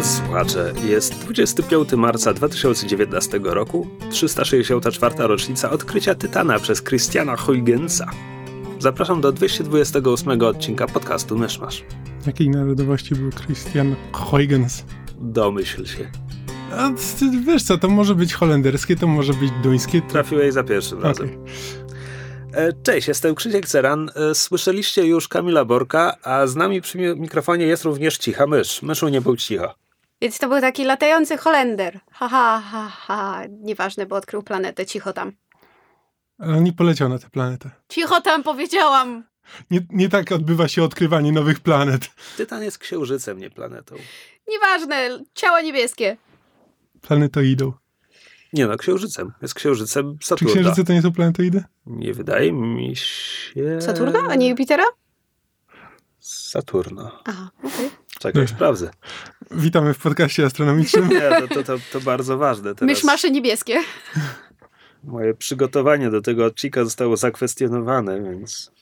Drodzy słuchacze, jest 25 marca 2019 roku, 364. rocznica odkrycia Tytana przez Christiana Huygensa. Zapraszam do 228 odcinka podcastu Myszmasz. Jakiej narodowości był Christian Huygens? Domyśl się. A, wiesz co, to może być holenderskie, to może być duńskie. To... Trafiłeś za pierwszym razem. E, cześć, jestem Krzysiek Ceran. E, słyszeliście już Kamila Borka, a z nami przy mikrofonie jest również cicha mysz. Myszu nie był cicho. Więc to był taki latający Holender. Ha, ha, ha, ha. Nieważne, bo odkrył planetę. Cicho tam. Ale on nie poleciał na tę planetę. Cicho tam, powiedziałam. Nie, nie tak odbywa się odkrywanie nowych planet. Tytan jest księżycem, nie planetą. Nieważne, ciała niebieskie. Planetoidą. Nie no, księżycem. Jest księżycem Czy Saturna. księżyce to nie są planetoidy? Nie wydaje mi się... Saturna, a nie Jupitera? Saturna. Aha, okej. Czekaj, Nie. sprawdzę. Witamy w podcaście astronomicznym. Nie, to, to, to, to bardzo ważne. Teraz Myszmasze niebieskie. moje przygotowanie do tego odcinka zostało zakwestionowane, więc...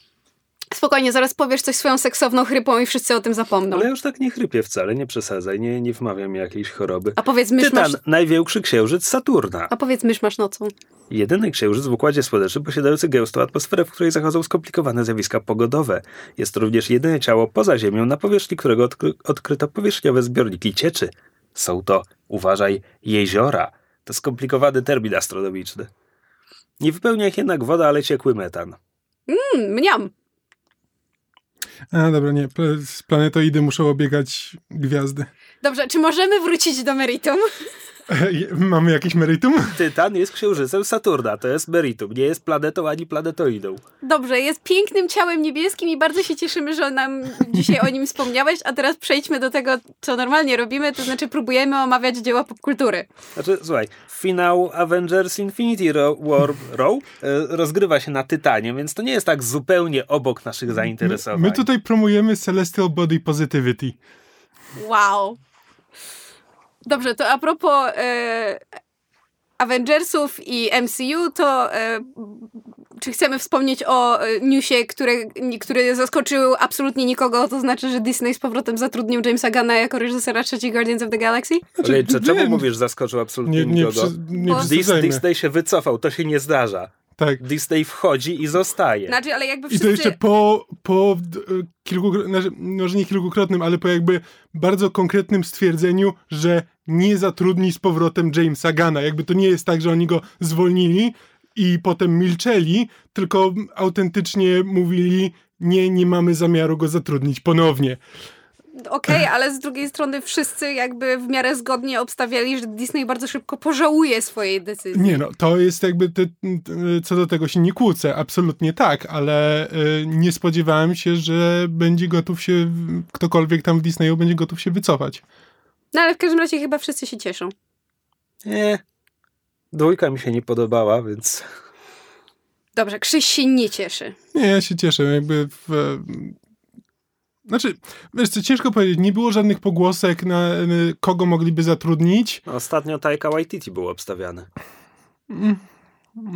Spokojnie, zaraz powiesz coś swoją seksowną chrypą i wszyscy o tym zapomną. Ale ja już tak nie chrypię wcale, nie przesadzaj, nie, nie wmawiam mi jakiejś choroby. A powiedz myszmasz... Tytan, największy księżyc Saturna. A powiedz myszmasz nocą. Jedyny księżyc w Układzie Słonecznym posiadający gęstą atmosferę, w której zachodzą skomplikowane zjawiska pogodowe. Jest to również jedyne ciało poza Ziemią, na powierzchni którego odkry odkryto powierzchniowe zbiorniki cieczy. Są to, uważaj, jeziora. To skomplikowany termin astronomiczny. Nie wypełnia ich jednak woda, ale ciekły metan. Mm, mniam. A dobra, nie. planetoidy muszą obiegać gwiazdy. Dobrze, czy możemy wrócić do meritum? Mamy jakieś meritum? Tytan jest księżycem Saturna, to jest meritum, nie jest planetą ani planetoidą. Dobrze, jest pięknym ciałem niebieskim i bardzo się cieszymy, że nam dzisiaj o nim wspomniałeś, a teraz przejdźmy do tego, co normalnie robimy, to znaczy próbujemy omawiać dzieła popkultury. Znaczy, słuchaj, finał Avengers Infinity Ro- War Row e, rozgrywa się na Tytanie, więc to nie jest tak zupełnie obok naszych zainteresowań. My tutaj promujemy Celestial Body Positivity. Wow. Dobrze, to a propos e, Avengersów i MCU, to e, czy chcemy wspomnieć o e, newsie, który, który zaskoczył absolutnie nikogo, to znaczy, że Disney z powrotem zatrudnił Jamesa Gunna jako reżysera trzeciej Guardians of the Galaxy? Ale czy, czemu mówisz, zaskoczył absolutnie Nie, nie, nikogo? przy, nie Bo- Dis, przesadzajmy. Disney się wycofał, to się nie zdarza. Tak. Disney wchodzi i zostaje. Znaczy, ale jakby I wszyscy... to jeszcze po, po e, kilku, znaczy, może nie kilkukrotnym, ale po jakby bardzo konkretnym stwierdzeniu, że nie zatrudni z powrotem Jamesa Gana. Jakby to nie jest tak, że oni go zwolnili i potem milczeli, tylko autentycznie mówili, nie, nie mamy zamiaru go zatrudnić ponownie. Okej, ale z drugiej strony wszyscy jakby w miarę zgodnie obstawiali, że Disney bardzo szybko pożałuje swojej decyzji. Nie no, to jest jakby, te, co do tego się nie kłócę, absolutnie tak, ale y, nie spodziewałem się, że będzie gotów się, ktokolwiek tam w Disneyu będzie gotów się wycofać. No ale w każdym razie chyba wszyscy się cieszą. Nie. Dwójka mi się nie podobała, więc... Dobrze, Krzyś się nie cieszy. Nie, ja się cieszę, jakby w, znaczy, wiesz co, ciężko powiedzieć, nie było żadnych pogłosek na, na kogo mogliby zatrudnić. Ostatnio Taika Waititi był obstawiany.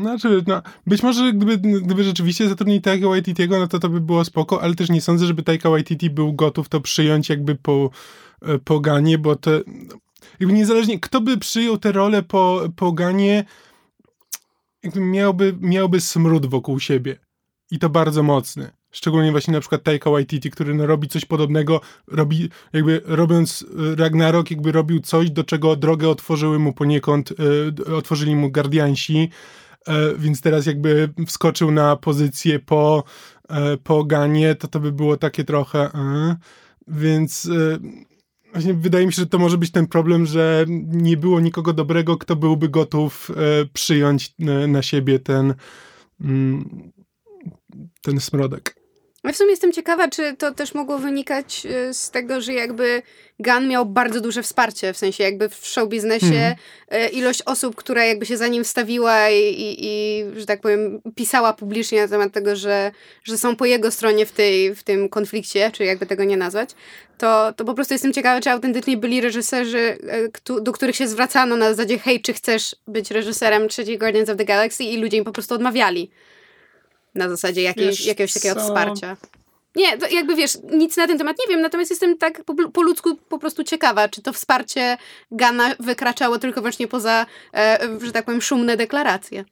Znaczy, no, być może gdyby, gdyby rzeczywiście zatrudnili Taika Waititiego, no to to by było spoko, ale też nie sądzę, żeby Taika Waititi był gotów to przyjąć jakby po, e, po Ganie, bo to jakby niezależnie, kto by przyjął tę rolę po, po Ganie, jakby miałby, miałby smród wokół siebie. I to bardzo mocny. Szczególnie właśnie na przykład Taika Waititi, który no, robi coś podobnego, robi jakby robiąc e, Ragnarok, jakby robił coś, do czego drogę otworzyły mu poniekąd, e, otworzyli mu Guardiansi, e, więc teraz jakby wskoczył na pozycję po, e, po Ganie, to to by było takie trochę, e, więc e, właśnie wydaje mi się, że to może być ten problem, że nie było nikogo dobrego, kto byłby gotów e, przyjąć e, na siebie ten mm, ten smrodek. Ja w sumie jestem ciekawa, czy to też mogło wynikać y, z tego, że jakby Gunn miał bardzo duże wsparcie, w sensie jakby w show biznesie mm. ilość osób, która jakby się za nim wstawiła i, i, i, że tak powiem, pisała publicznie na temat tego, że, że są po jego stronie w, tej, w tym konflikcie, czy jakby tego nie nazwać, to, to po prostu jestem ciekawa, czy autentycznie byli reżyserzy, e, do których się zwracano na zasadzie hej, czy chcesz być reżyserem trzeciej Guardians of the Galaxy i ludzie im po prostu odmawiali na zasadzie jakiejś, jakiegoś takiego co? wsparcia. Nie, to jakby wiesz, nic na ten temat nie wiem, natomiast jestem tak po, po ludzku po prostu ciekawa, czy to wsparcie Gana wykraczało tylko wyłącznie poza, e, że tak powiem, szumne deklaracje.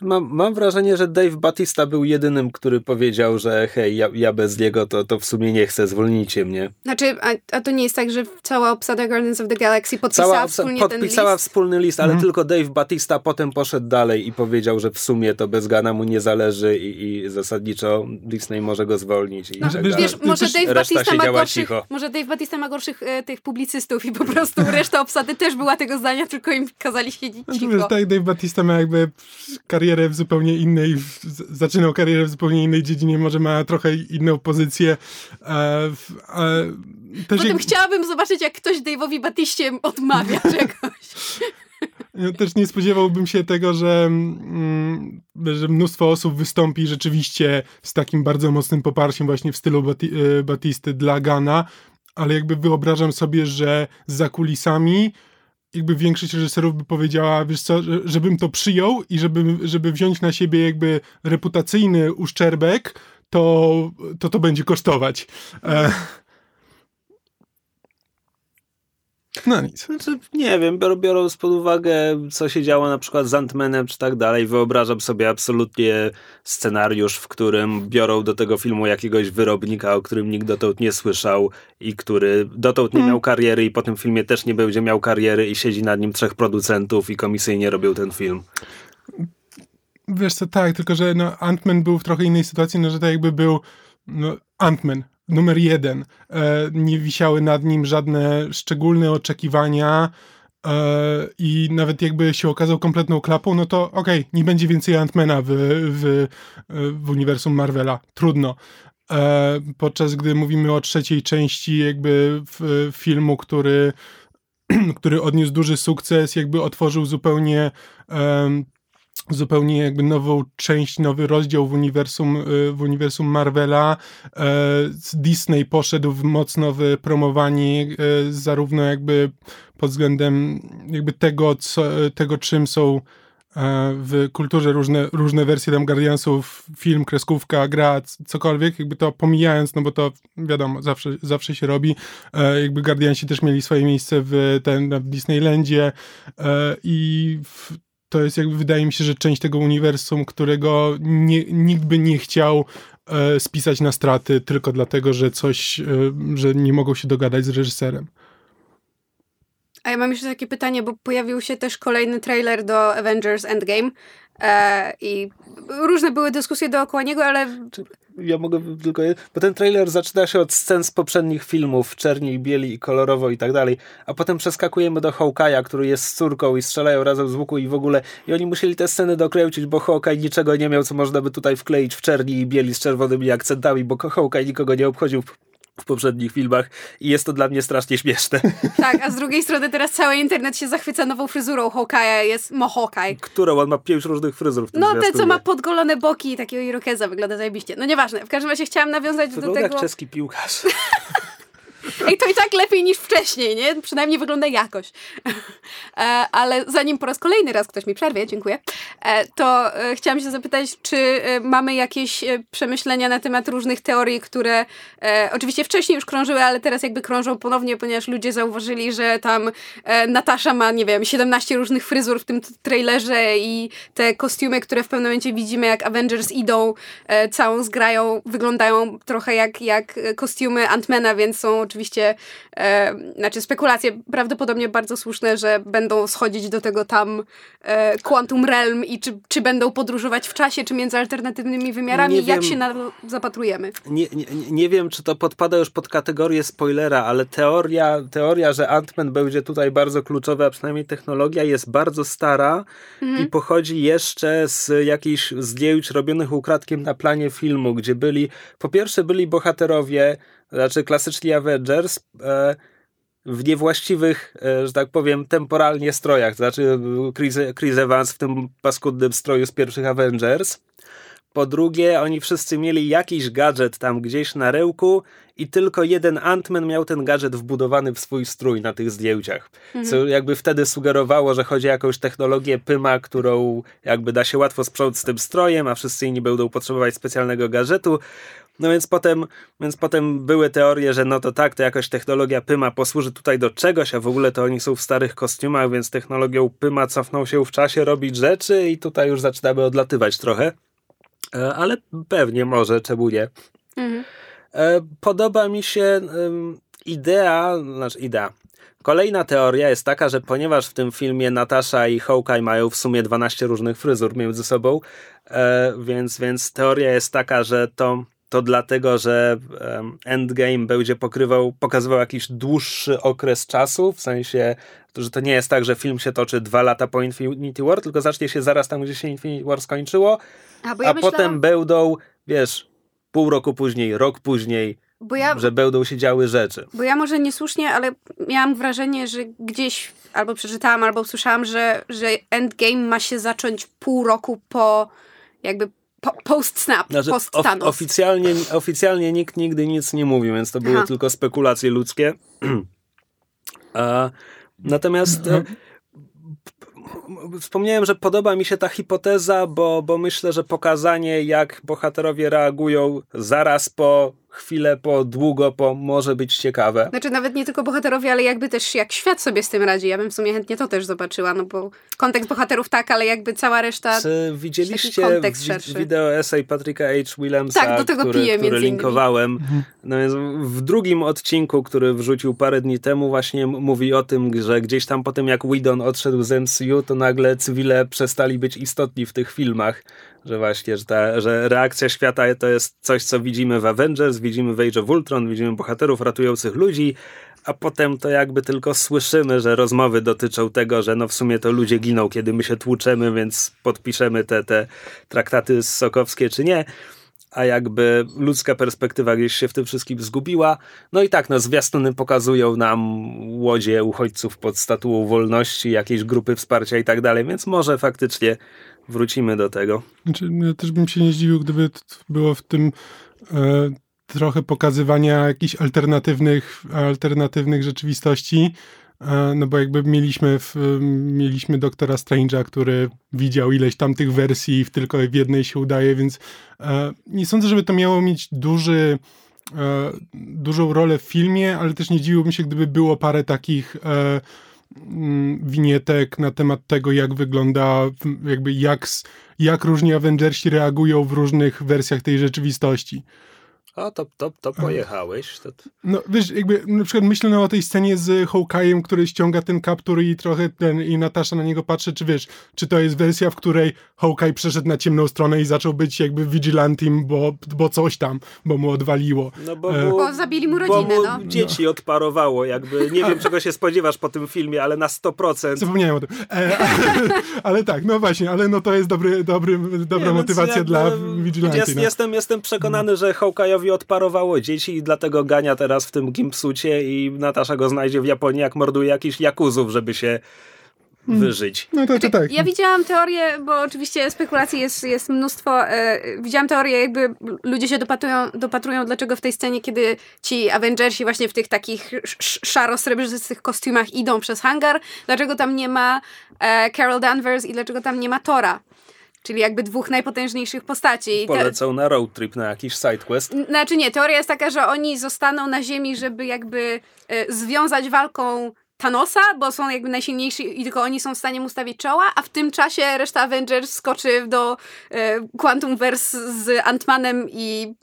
Mam, mam wrażenie, że Dave Batista był jedynym, który powiedział, że hej, ja, ja bez niego to, to w sumie nie chcę, zwolnijcie mnie. Znaczy, a, a to nie jest tak, że cała obsada Guardians of the Galaxy podpisała cała, wspólnie podpisała ten list? wspólny list, ale mhm. tylko Dave Batista potem poszedł dalej i powiedział, że w sumie to bez Gana mu nie zależy i, i zasadniczo Disney może go zwolnić. I no, tak wiesz, może Dave, Batista ma gorszych, może Dave Batista ma gorszych e, tych publicystów i po prostu reszta obsady też była tego zdania, tylko im kazali siedzieć cicho. Wiesz, tak, Dave Batista ma jakby karierę w zupełnie innej, zaczynał karierę w zupełnie innej dziedzinie, może ma trochę inną pozycję. E, też Potem jak... chciałabym zobaczyć, jak ktoś Dave'owi Batiście odmawia czegoś. Ja też nie spodziewałbym się tego, że, mm, że mnóstwo osób wystąpi rzeczywiście z takim bardzo mocnym poparciem właśnie w stylu Bati e, Batisty dla Gana, ale jakby wyobrażam sobie, że za kulisami jakby większość reżyserów by powiedziała, wiesz co, żebym to przyjął i żeby, żeby wziąć na siebie jakby reputacyjny uszczerbek, to to, to będzie kosztować. E no nic. Znaczy, nie wiem, biorąc pod uwagę, co się działo na przykład z Antmanem czy tak dalej, wyobrażam sobie absolutnie scenariusz, w którym biorą do tego filmu jakiegoś wyrobnika, o którym nikt dotąd nie słyszał i który dotąd nie hmm. miał kariery i po tym filmie też nie będzie miał kariery i siedzi nad nim trzech producentów i komisyjnie robią ten film. Wiesz co, tak, tylko że no, Ant-Man był w trochę innej sytuacji, no, że tak jakby był no, Ant-Man, numer jeden. E, nie wisiały nad nim żadne szczególne oczekiwania e, i nawet jakby się okazał kompletną klapą, no to okej, okay, nie będzie więcej Antmana w, w, w uniwersum Marvela. Trudno. E, podczas gdy mówimy o trzeciej części jakby filmu, który który odniósł duży sukces, jakby otworzył zupełnie zupełnie jakby nową część, nowy rozdział w uniwersum, y, w uniwersum Marvela. E, Disney poszedł w mocno w promowanie e, zarówno jakby pod względem jakby tego, co, tego czym są e, w kulturze różne, różne wersje tam Guardiansów, film, kreskówka, gra, cokolwiek, jakby to pomijając, no bo to wiadomo, zawsze, zawsze się robi. Jakby Guardiansi też mieli swoje miejsce w, ten, w Disneylandzie i w, to jest jakby, wydaje mi się, że część tego uniwersum, którego nie, nikt by nie chciał e, spisać na straty tylko dlatego, że coś, e, że nie mogą się dogadać z reżyserem. A ja mam jeszcze takie pytanie, bo pojawił się też kolejny trailer do Avengers Endgame e, i różne były dyskusje dookoła niego, ale ja mogę tylko. Bo ten trailer zaczyna się od scen z poprzednich filmów, czerni, bieli i kolorowo i tak dalej, a potem przeskakujemy do Hawkeye'a, który jest z córką i strzelają razem z łuku i w ogóle. I oni musieli te sceny dokręcić, bo Hawkeye niczego nie miał, co można by tutaj wkleić w czerni i bieli z czerwonymi akcentami, bo Hawkeye nikogo nie obchodził w poprzednich filmach i jest to dla mnie strasznie śmieszne. Tak, a z drugiej strony teraz cały internet się zachwyca nową fryzurą Hawkeye'a, jest Mohawkeye. Którą? On ma pięć różnych fryzur w tym No, te co ma podgolone boki i takiego irokeza wygląda zajebiście. No nieważne, w każdym razie chciałam nawiązać Wygląda do tego... jak czeski piłkarz. Ej, to i tak lepiej niż wcześniej, nie? Przynajmniej wygląda jakoś. E, ale zanim po raz kolejny raz ktoś mi przerwie, dziękuję, e, to e, chciałam się zapytać, czy mamy jakieś przemyślenia na temat różnych teorii, które oczywiście wcześniej już krążyły, ale teraz jakby krążą ponownie, ponieważ ludzie zauważyli, że tam Natasza ma, nie wiem, 17 różnych fryzur w tym trailerze i te kostiumy, które w pewnym momencie widzimy, jak Avengers idą całą zgrają, wyglądają trochę jak, jak kostiumy Antmana, więc są oczywiście e, znaczy spekulacje prawdopodobnie bardzo słuszne, że będą schodzić do tego tam e, Quantum Realm i czy, czy będą podróżować w czasie, czy między alternatywnymi wymiarami, Nie jak wiem. się na to zapatrujemy. Nie, nie, nie wiem, czy to podpada już pod kategorię spoilera, ale teoria, teoria, że Ant-Man będzie tutaj bardzo kluczowy, a przynajmniej technologia jest bardzo stara i pochodzi jeszcze z jakichś zdjęć robionych ukradkiem na planie filmu, gdzie byli, po pierwsze byli bohaterowie, znaczy klasyczni Avengers, e, w niewłaściwych, e, że tak powiem, temporalnie strojach. Znaczy Chris, Chris Evans w tym paskudnym stroju z pierwszych Avengers. Po drugie, oni wszyscy mieli jakiś gadżet tam gdzieś na rełku i tylko jeden Ant-Man miał ten gadżet wbudowany w swój strój na tych zdjęciach. Co jakby wtedy sugerowało, że chodzi o jakąś technologię Pyma, którą jakby da się łatwo sprząc z tym strojem, a wszyscy inni będą potrzebować specjalnego gadżetu. No więc potem, więc potem były teorie, że no to tak, to jakaś technologia Pyma posłuży tutaj do czegoś, a w ogóle to oni są w starych kostiumach, więc technologią Pyma cofną się w czasie robić rzeczy i tutaj już zaczynamy odlatywać trochę. E, Ale pewnie może, czemu nie. Mhm. E, Podoba mi się idea, znaczy idea. Kolejna teoria jest taka, że ponieważ w tym filmie Natasza i Hawkeye mają w sumie 12 różnych fryzur między sobą, e, więc, więc teoria jest taka, że to, to dlatego, że Endgame będzie pokrywał, pokazywał jakiś dłuższy okres czasu, w sensie, że to nie jest tak, że film się toczy dwa lata po Infinity War, tylko zacznie się zaraz tam, gdzie się Infinity War skończyło, A, ja a myślałam, potem będą, wiesz, pół roku później, rok później, ja, że będą się działy rzeczy. Bo ja może niesłusznie, ale miałam wrażenie, że gdzieś albo przeczytałam, albo usłyszałam, że, że Endgame ma się zacząć pół roku po jakby po, post-snap, Znaczy, of, post-Thanos. oficjalnie, oficjalnie nikt nigdy nic nie mówił, więc to były Aha. tylko spekulacje ludzkie. A, natomiast e, wspomniałem, że podoba mi się ta hipoteza, bo, bo myślę, że pokazanie, jak bohaterowie reagują zaraz po, chwilę po, długo po, może być ciekawe. Znaczy nawet nie tylko bohaterowie, ale jakby też jak świat sobie z tym radzi. Ja bym w sumie chętnie to też zobaczyła, no bo kontekst bohaterów tak, ale jakby cała reszta... Czy widzieliście kontekst wi- szerszy. wideo esej Patryka H. Williamsa, Tak, do tego który, piję który linkowałem? No więc w drugim odcinku, który wrzucił parę dni temu, właśnie mówi o tym, że gdzieś tam po tym jak Whedon odszedł z MCU, to nagle cywile przestali być istotni w tych filmach. Że właśnie, że, ta, że reakcja świata to jest coś, co widzimy w Avengers, widzimy w Age of Ultron, widzimy bohaterów ratujących ludzi, a potem to jakby tylko słyszymy, że rozmowy dotyczą tego, że no w sumie to ludzie giną, kiedy my się tłuczemy, więc podpiszemy te, te traktaty sokowskie czy nie. A jakby ludzka perspektywa gdzieś się w tym wszystkim zgubiła. No i tak, no zwiastuny pokazują nam łodzie uchodźców pod statuą wolności, jakieś grupy wsparcia i tak dalej, więc może faktycznie wrócimy do tego. Znaczy, no, ja też bym się nie zdziwił, gdyby było w tym e, trochę pokazywania jakichś alternatywnych, alternatywnych rzeczywistości. E, no bo jakby mieliśmy, w, mieliśmy doktora Strange'a, który widział ileś tam tych wersji, w tylko w jednej się udaje, więc e, nie sądzę, żeby to miało mieć duży, e, dużą rolę w filmie, ale też nie dziwiłbym się, gdyby było parę takich winietek na temat tego, jak wygląda, jakby jak, jak różni Avengersi reagują w różnych wersjach tej rzeczywistości. O, to, to, to pojechałeś. To, No wiesz, jakby na przykład myślę no, o tej scenie z Hawkeye'em, który ściąga ten kaptur i trochę ten, i Natasza na niego patrzy, czy wiesz, czy to jest wersja, w której Hawkeye przeszedł na ciemną stronę i zaczął być jakby vigilantem, bo, bo coś tam, bo mu odwaliło. no bo, E, mu, Bo zabili mu bo rodzinę, mu no. dzieci odparowało, jakby nie wiem czego się spodziewasz po tym filmie, ale na 100%. Zapomniałem o tym. E, ale tak, no właśnie, ale no to jest dobry, dobry, dobra Nie, więc motywacja jakby dla vigilante. Jest, no. jestem, jestem przekonany, że Hawkeye'owi odparowało dzieci i dlatego gania teraz w tym gimpsucie i Natasza go znajdzie w Japonii, jak morduje jakichś jakuzów, żeby się wyżyć. No to, to tak. Ja widziałam teorię, bo oczywiście spekulacji jest, jest mnóstwo. E, widziałam teorię, jakby ludzie się dopatrują, dopatrują, dlaczego w tej scenie, kiedy ci Avengersi właśnie w tych takich sz- sz- szaro-srebrzystych kostiumach idą przez hangar, dlaczego tam nie ma e, Carol Danvers i dlaczego tam nie ma Tora. Czyli jakby dwóch najpotężniejszych postaci. Polecą na road trip, na jakiś sidequest. Znaczy nie, teoria jest taka, że oni zostaną na ziemi, żeby jakby e, związać walką Thanosa, bo są jakby najsilniejsi i tylko oni są w stanie mu stawić czoła, a w tym czasie reszta Avengers skoczy do e, Quantumverse z Ant-Manem i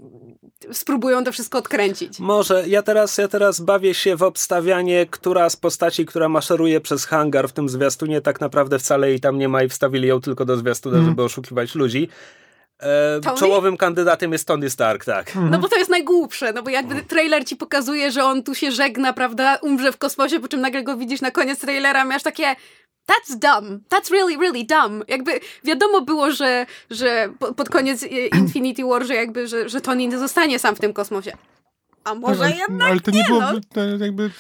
spróbują to wszystko odkręcić. Może. Ja teraz, ja teraz bawię się w obstawianie, która z postaci, która maszeruje przez hangar w tym zwiastunie, tak naprawdę wcale jej tam nie ma i wstawili ją tylko do zwiastuna, Mhm. żeby oszukiwać ludzi. E, Tony? czołowym kandydatem jest Tony Stark, tak. No bo to jest najgłupsze, no bo jakby trailer ci pokazuje, że on tu się żegna, prawda, umrze w kosmosie, po czym nagle go widzisz na koniec trailera, masz takie that's dumb, that's really, really dumb. Jakby wiadomo było, że, że po- pod koniec e, Infinity War, że jakby, że, że Tony nie zostanie sam w tym kosmosie. A może ale, jednak ale to nie, nie, było, no. to jakby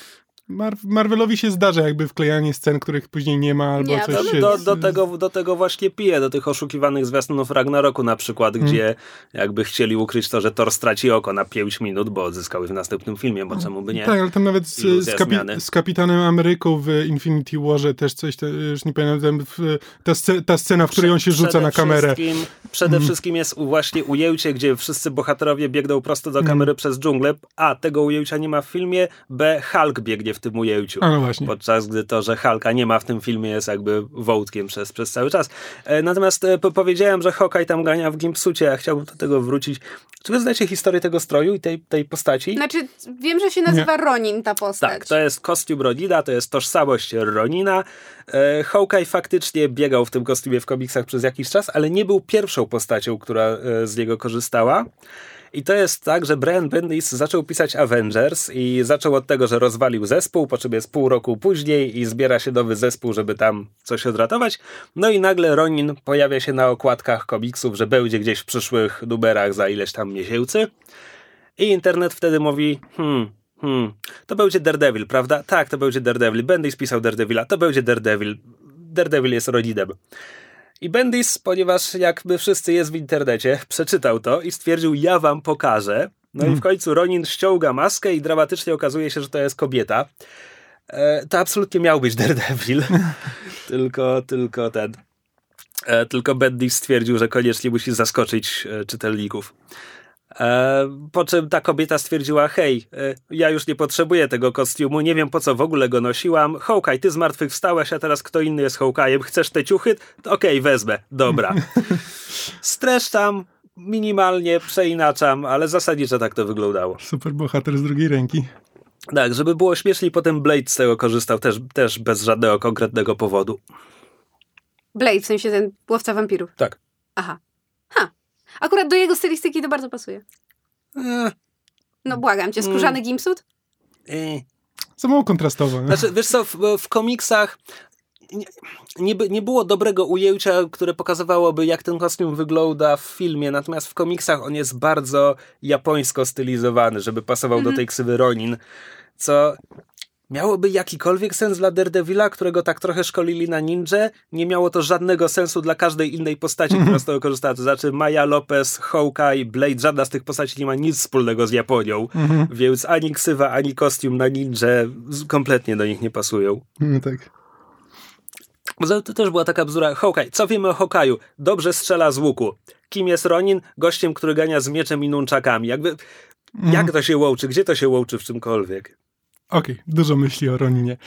Mar Marvelowi się zdarza jakby wklejanie scen, których później nie ma, albo Nie, coś się... Do, do, tego, do tego właśnie piję, do tych oszukiwanych zwiastunów Ragnaroku na przykład, Hmm. gdzie jakby chcieli ukryć to, że Thor straci oko na 5 minut, bo odzyskały w następnym filmie, bo czemu by nie? Tak, ale tam nawet z, z, kapi z Kapitanem Ameryką w Infinity Warze też coś, te, już nie pamiętam, ta, sce ta scena, w której on się rzuca na kamerę. Przede wszystkim jest właśnie ujęcie, gdzie wszyscy bohaterowie biegną prosto Hmm. do kamery przez dżunglę. A, tego ujęcia nie ma w filmie. B, Hulk biegnie w tym ujęciu. A no właśnie. Podczas gdy to, że Hulka nie ma w tym filmie jest jakby wątkiem przez, przez cały czas. E, Natomiast e, po- powiedziałem, że Hawkeye tam gania w gimpsucie, a chciałbym do tego wrócić. Czy wy znacie historię tego stroju i tej, tej postaci? Znaczy, wiem, że się nazywa Ronin ta postać. Tak, to jest kostium Ronina, to jest tożsamość Ronina. E, Hawkeye faktycznie biegał w tym kostiumie w komiksach przez jakiś czas, ale nie był pierwszą postacią, która e, z niego korzystała. I to jest tak, że Brian Bendis zaczął pisać Avengers i zaczął od tego, że rozwalił zespół, po czym jest pół roku później i zbiera się nowy zespół, żeby tam coś odratować. No i nagle Ronin pojawia się na okładkach komiksów, że będzie gdzieś w przyszłych numerach za ileś tam miesięcy. I internet wtedy mówi, hmm, hmm, to będzie Daredevil, prawda? Tak, to będzie Daredevil. Bendis pisał Daredevila, to będzie Daredevil. Daredevil jest Rodinem. I Bendis, ponieważ jakby wszyscy jest w internecie, przeczytał to i stwierdził, ja wam pokażę. No i w końcu Ronin ściąga maskę i dramatycznie okazuje się, że to jest kobieta. E, to absolutnie miał być Daredevil. tylko, tylko ten... E, tylko Bendis stwierdził, że koniecznie musi zaskoczyć e, czytelników. E, po czym ta kobieta stwierdziła, hej, e, ja już nie potrzebuję tego kostiumu, nie wiem po co w ogóle go nosiłam. Hawkeye, ty zmartwychwstałeś, a teraz kto inny jest Hawkeye'em, chcesz te ciuchy? To Okej, wezmę, dobra. Streszczam, minimalnie przeinaczam, ale zasadniczo tak to wyglądało. Super bohater z drugiej ręki. Tak, żeby było śmieszniej, potem Blade z tego korzystał też, też bez żadnego konkretnego powodu. Blade, w sensie ten łowca wampirów. Tak. Aha. Ha. Akurat do jego stylistyki to bardzo pasuje. E, No błagam cię, skórzany gimpsuit? e. Za mało kontrastowo. nie? Znaczy, wiesz co, w, w komiksach nie, nie, nie było dobrego ujęcia, które pokazywałoby, jak ten kostium wygląda w filmie, natomiast w komiksach on jest bardzo japońsko stylizowany, żeby pasował do tej ksywy Ronin, co miałoby jakikolwiek sens dla Daredevila, którego tak trochę szkolili na ninja. Nie miało to żadnego sensu dla każdej innej postaci, która z tego korzystała. To znaczy Maya Lopez, Hawkeye, Blade, żadna z tych postaci nie ma nic wspólnego z Japonią, więc ani ksywa, ani kostium na ninja kompletnie do nich nie pasują. No tak. To też była taka bzdura. Hawkeye, co wiemy o Hawkeye'u? Dobrze strzela z łuku. Kim jest Ronin? Gościem, który gania z mieczem i nunczakami. Jakby, jak to się łączy? Gdzie to się łączy w czymkolwiek? Okej, dużo myśli o Roninie.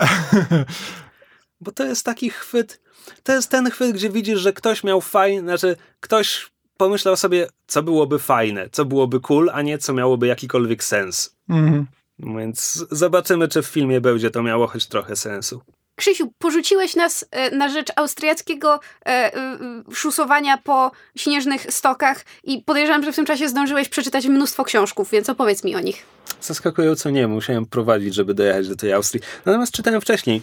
Bo to jest taki chwyt, to jest ten chwyt, gdzie widzisz, że ktoś miał fajny, znaczy ktoś pomyślał sobie, co byłoby fajne, co byłoby cool, a nie co miałoby jakikolwiek sens. Mhm. Więc zobaczymy, czy w filmie będzie to miało choć trochę sensu. Krzysiu, porzuciłeś nas e, na rzecz austriackiego e, e, szusowania po śnieżnych stokach i podejrzewam, że w tym czasie zdążyłeś przeczytać mnóstwo książków, więc opowiedz mi o nich. Zaskakująco nie, musiałem prowadzić, żeby dojechać do tej Austrii. Natomiast czytałem wcześniej.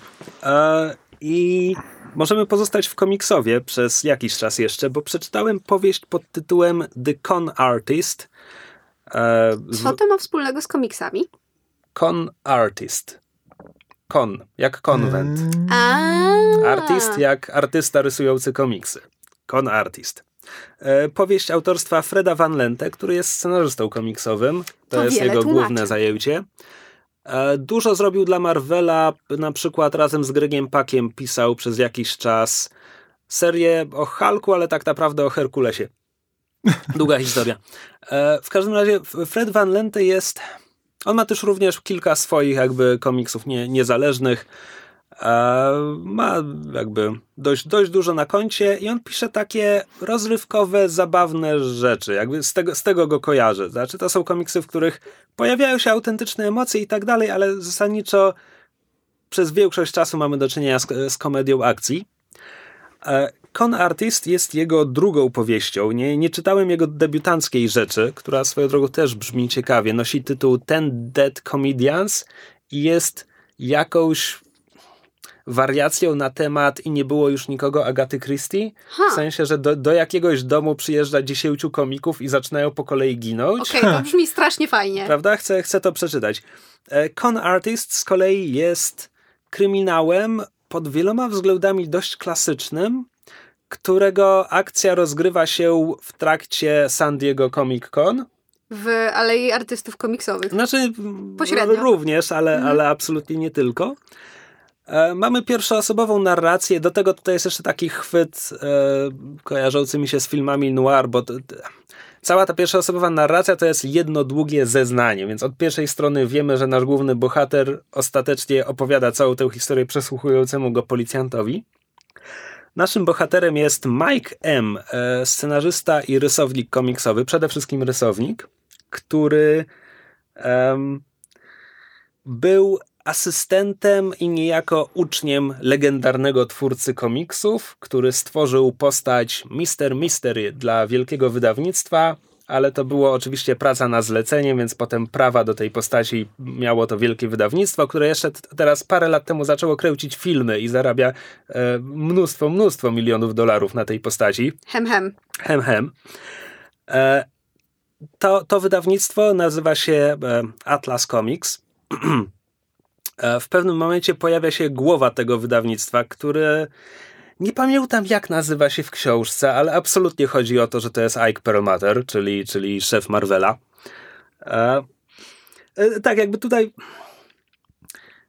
I możemy pozostać w komiksowie przez jakiś czas jeszcze, bo przeczytałem powieść pod tytułem The Con Artist. Co to ma wspólnego z komiksami? Con Artist. Con, jak konwent. A. Artist jak artysta rysujący komiksy. Con Artist. E, powieść autorstwa Freda Van Lente, który jest scenarzystą komiksowym. To, To jest jego tłumaczy. główne zajęcie. E, dużo zrobił dla Marvela, na przykład razem z Gregiem Pakiem pisał przez jakiś czas serię o Hulku, ale tak naprawdę o Herkulesie. Długa historia. E, w każdym razie Fred Van Lente jest... On ma też również kilka swoich jakby komiksów nie, niezależnych. E, ma jakby dość, dość dużo na koncie i on pisze takie rozrywkowe, zabawne rzeczy. Jakby z tego, z tego go kojarzę. Znaczy, to są komiksy, w których pojawiają się autentyczne emocje i tak dalej, ale zasadniczo przez większość czasu mamy do czynienia z, z komedią akcji. E, Con Artist jest jego drugą powieścią. Nie, nie czytałem jego debiutanckiej rzeczy, która swoją drogą też brzmi ciekawie. Nosi tytuł Ten Dead Comedians i jest jakąś wariacją na temat i nie było już nikogo Agaty Christie. Ha. W sensie, że do, do jakiegoś domu przyjeżdża dziesięciu komików i zaczynają po kolei ginąć. Okej, to brzmi strasznie fajnie. Prawda? Chcę, chcę to przeczytać. E, Con Artist z kolei jest kryminałem pod wieloma względami dość klasycznym, którego akcja rozgrywa się w trakcie San Diego Comic Con. W Alei Artystów Komiksowych. Znaczy, Pośrednio. również, ale, ale absolutnie nie tylko. E, mamy pierwszoosobową narrację, do tego tutaj jest jeszcze taki chwyt e, kojarzący mi się z filmami noir, bo to, to, cała ta pierwszoosobowa narracja to jest jedno długie zeznanie, więc od pierwszej strony wiemy, że nasz główny bohater ostatecznie opowiada całą tę historię przesłuchującemu go policjantowi. Naszym bohaterem jest Mike M., e, scenarzysta i rysownik komiksowy, przede wszystkim rysownik, który em, był asystentem i niejako uczniem legendarnego twórcy komiksów, który stworzył postać Mister Mystery dla wielkiego wydawnictwa, ale to było oczywiście praca na zlecenie, więc potem prawa do tej postaci miało to wielkie wydawnictwo, które jeszcze teraz parę lat temu zaczęło kręcić filmy i zarabia e, mnóstwo, mnóstwo milionów dolarów na tej postaci. Hem, hem. Hem, hem. E, to, to wydawnictwo nazywa się e, Atlas Comics. E, w pewnym momencie pojawia się głowa tego wydawnictwa, który nie pamiętam jak nazywa się w książce, ale absolutnie chodzi o to, że to jest Ike Perlmutter, czyli, czyli szef Marvela. E, e, tak, jakby tutaj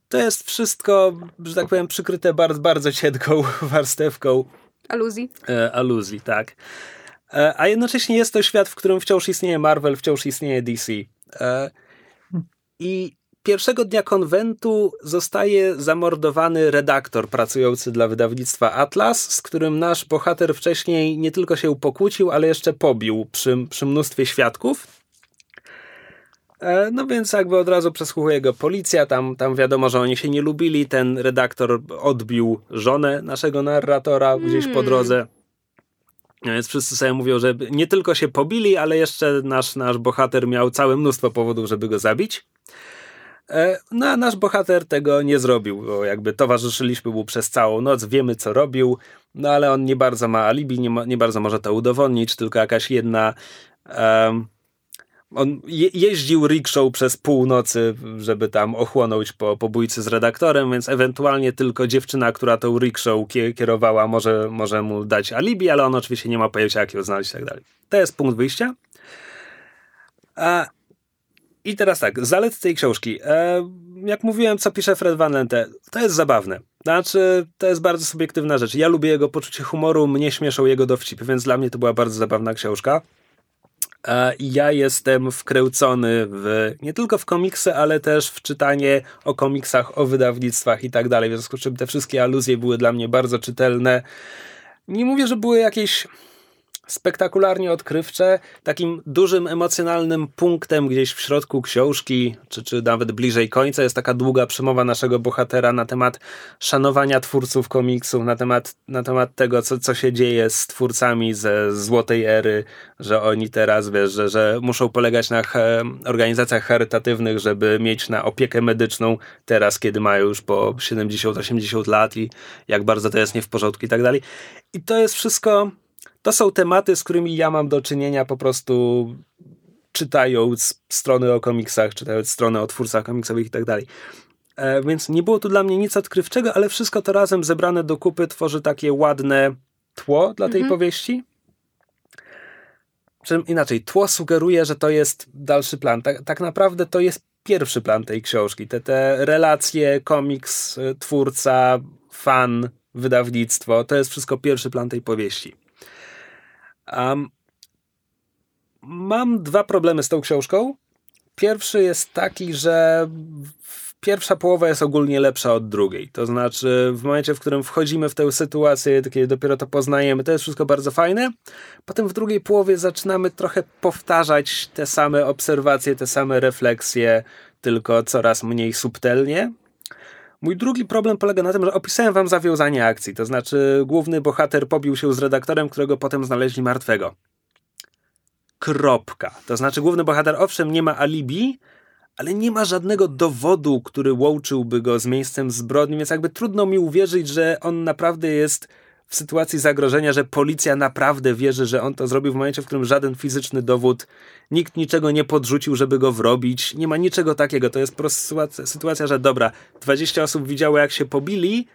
to jest wszystko, że tak powiem, przykryte bardzo, bardzo cienką warstewką Aluzji. e, aluzji, tak. E, a jednocześnie jest to świat, w którym wciąż istnieje Marvel, wciąż istnieje DC. E, I pierwszego dnia konwentu zostaje zamordowany redaktor pracujący dla wydawnictwa Atlas, z którym nasz bohater wcześniej nie tylko się pokłócił, ale jeszcze pobił przy, przy mnóstwie świadków. E, No więc jakby od razu przesłuchuje go policja, tam, tam wiadomo, że oni się nie lubili, ten redaktor odbił żonę naszego narratora gdzieś po drodze. No Więc wszyscy sobie mówią, że nie tylko się pobili, ale jeszcze nasz, nasz bohater miał całe mnóstwo powodów, żeby go zabić. E, No a nasz bohater tego nie zrobił, bo jakby towarzyszyliśmy mu przez całą noc, wiemy co robił, no ale on nie bardzo ma alibi, nie, ma, nie bardzo może to udowodnić, tylko jakaś jedna... em, on je, jeździł rickshaw przez północy, żeby tam ochłonąć po pobójcy z redaktorem, więc ewentualnie tylko dziewczyna, która tą rickshaw kie- kierowała, może, może mu dać alibi, ale on oczywiście nie ma pojęcia, jak ją znaleźć i tak dalej. To jest punkt wyjścia. A, I teraz tak, zalet tej książki. E, jak mówiłem, co pisze Fred Van Lente, to jest zabawne. Znaczy, to jest bardzo subiektywna rzecz. Ja lubię jego poczucie humoru, mnie śmieszą jego dowcipy, więc dla mnie to była bardzo zabawna książka. E, I ja jestem wkręcony w, nie tylko w komiksy, ale też w czytanie o komiksach, o wydawnictwach i tak dalej. W związku z czym te wszystkie aluzje były dla mnie bardzo czytelne. Nie mówię, że były jakieś spektakularnie odkrywcze. Takim dużym emocjonalnym punktem gdzieś w środku książki, czy, czy nawet bliżej końca, jest taka długa przemowa naszego bohatera na temat szanowania twórców komiksów, na temat, na temat tego, co, co się dzieje z twórcami ze złotej ery, że oni teraz, wiesz, że, że muszą polegać na organizacjach charytatywnych, żeby mieć na opiekę medyczną teraz, kiedy mają już po 70-80 lat i jak bardzo to jest nie w porządku i tak dalej. I to jest wszystko to są tematy, z którymi ja mam do czynienia po prostu czytając strony o komiksach, czytając strony o twórcach komiksowych i tak dalej. E, Więc nie było tu dla mnie nic odkrywczego, ale wszystko to razem zebrane do kupy tworzy takie ładne tło dla tej powieści. Czym inaczej, tło sugeruje, że to jest dalszy plan. Tak, tak naprawdę to jest pierwszy plan tej książki. Te, te relacje, komiks, twórca, fan, wydawnictwo, to jest wszystko pierwszy plan tej powieści. Um, mam dwa problemy z tą książką. Pierwszy jest taki, że pierwsza połowa jest ogólnie lepsza od drugiej. To znaczy, w momencie, w którym wchodzimy w tę sytuację, kiedy dopiero to poznajemy, to jest wszystko bardzo fajne. Potem w drugiej połowie zaczynamy trochę powtarzać te same obserwacje, te same refleksje, tylko coraz mniej subtelnie. Mój drugi problem polega na tym, że opisałem wam zawiązanie akcji. To znaczy, główny bohater pobił się z redaktorem, którego potem znaleźli martwego. Kropka. To znaczy, główny bohater owszem nie ma alibi, ale nie ma żadnego dowodu, który łączyłby go z miejscem zbrodni, więc jakby trudno mi uwierzyć, że on naprawdę jest w sytuacji zagrożenia, że policja naprawdę wierzy, że on to zrobił w momencie, w którym żaden fizyczny dowód, nikt niczego nie podrzucił, żeby go wrobić. Nie ma niczego takiego. To jest sytuacja, sytuacja że dobra, 20 osób widziało, jak się pobili,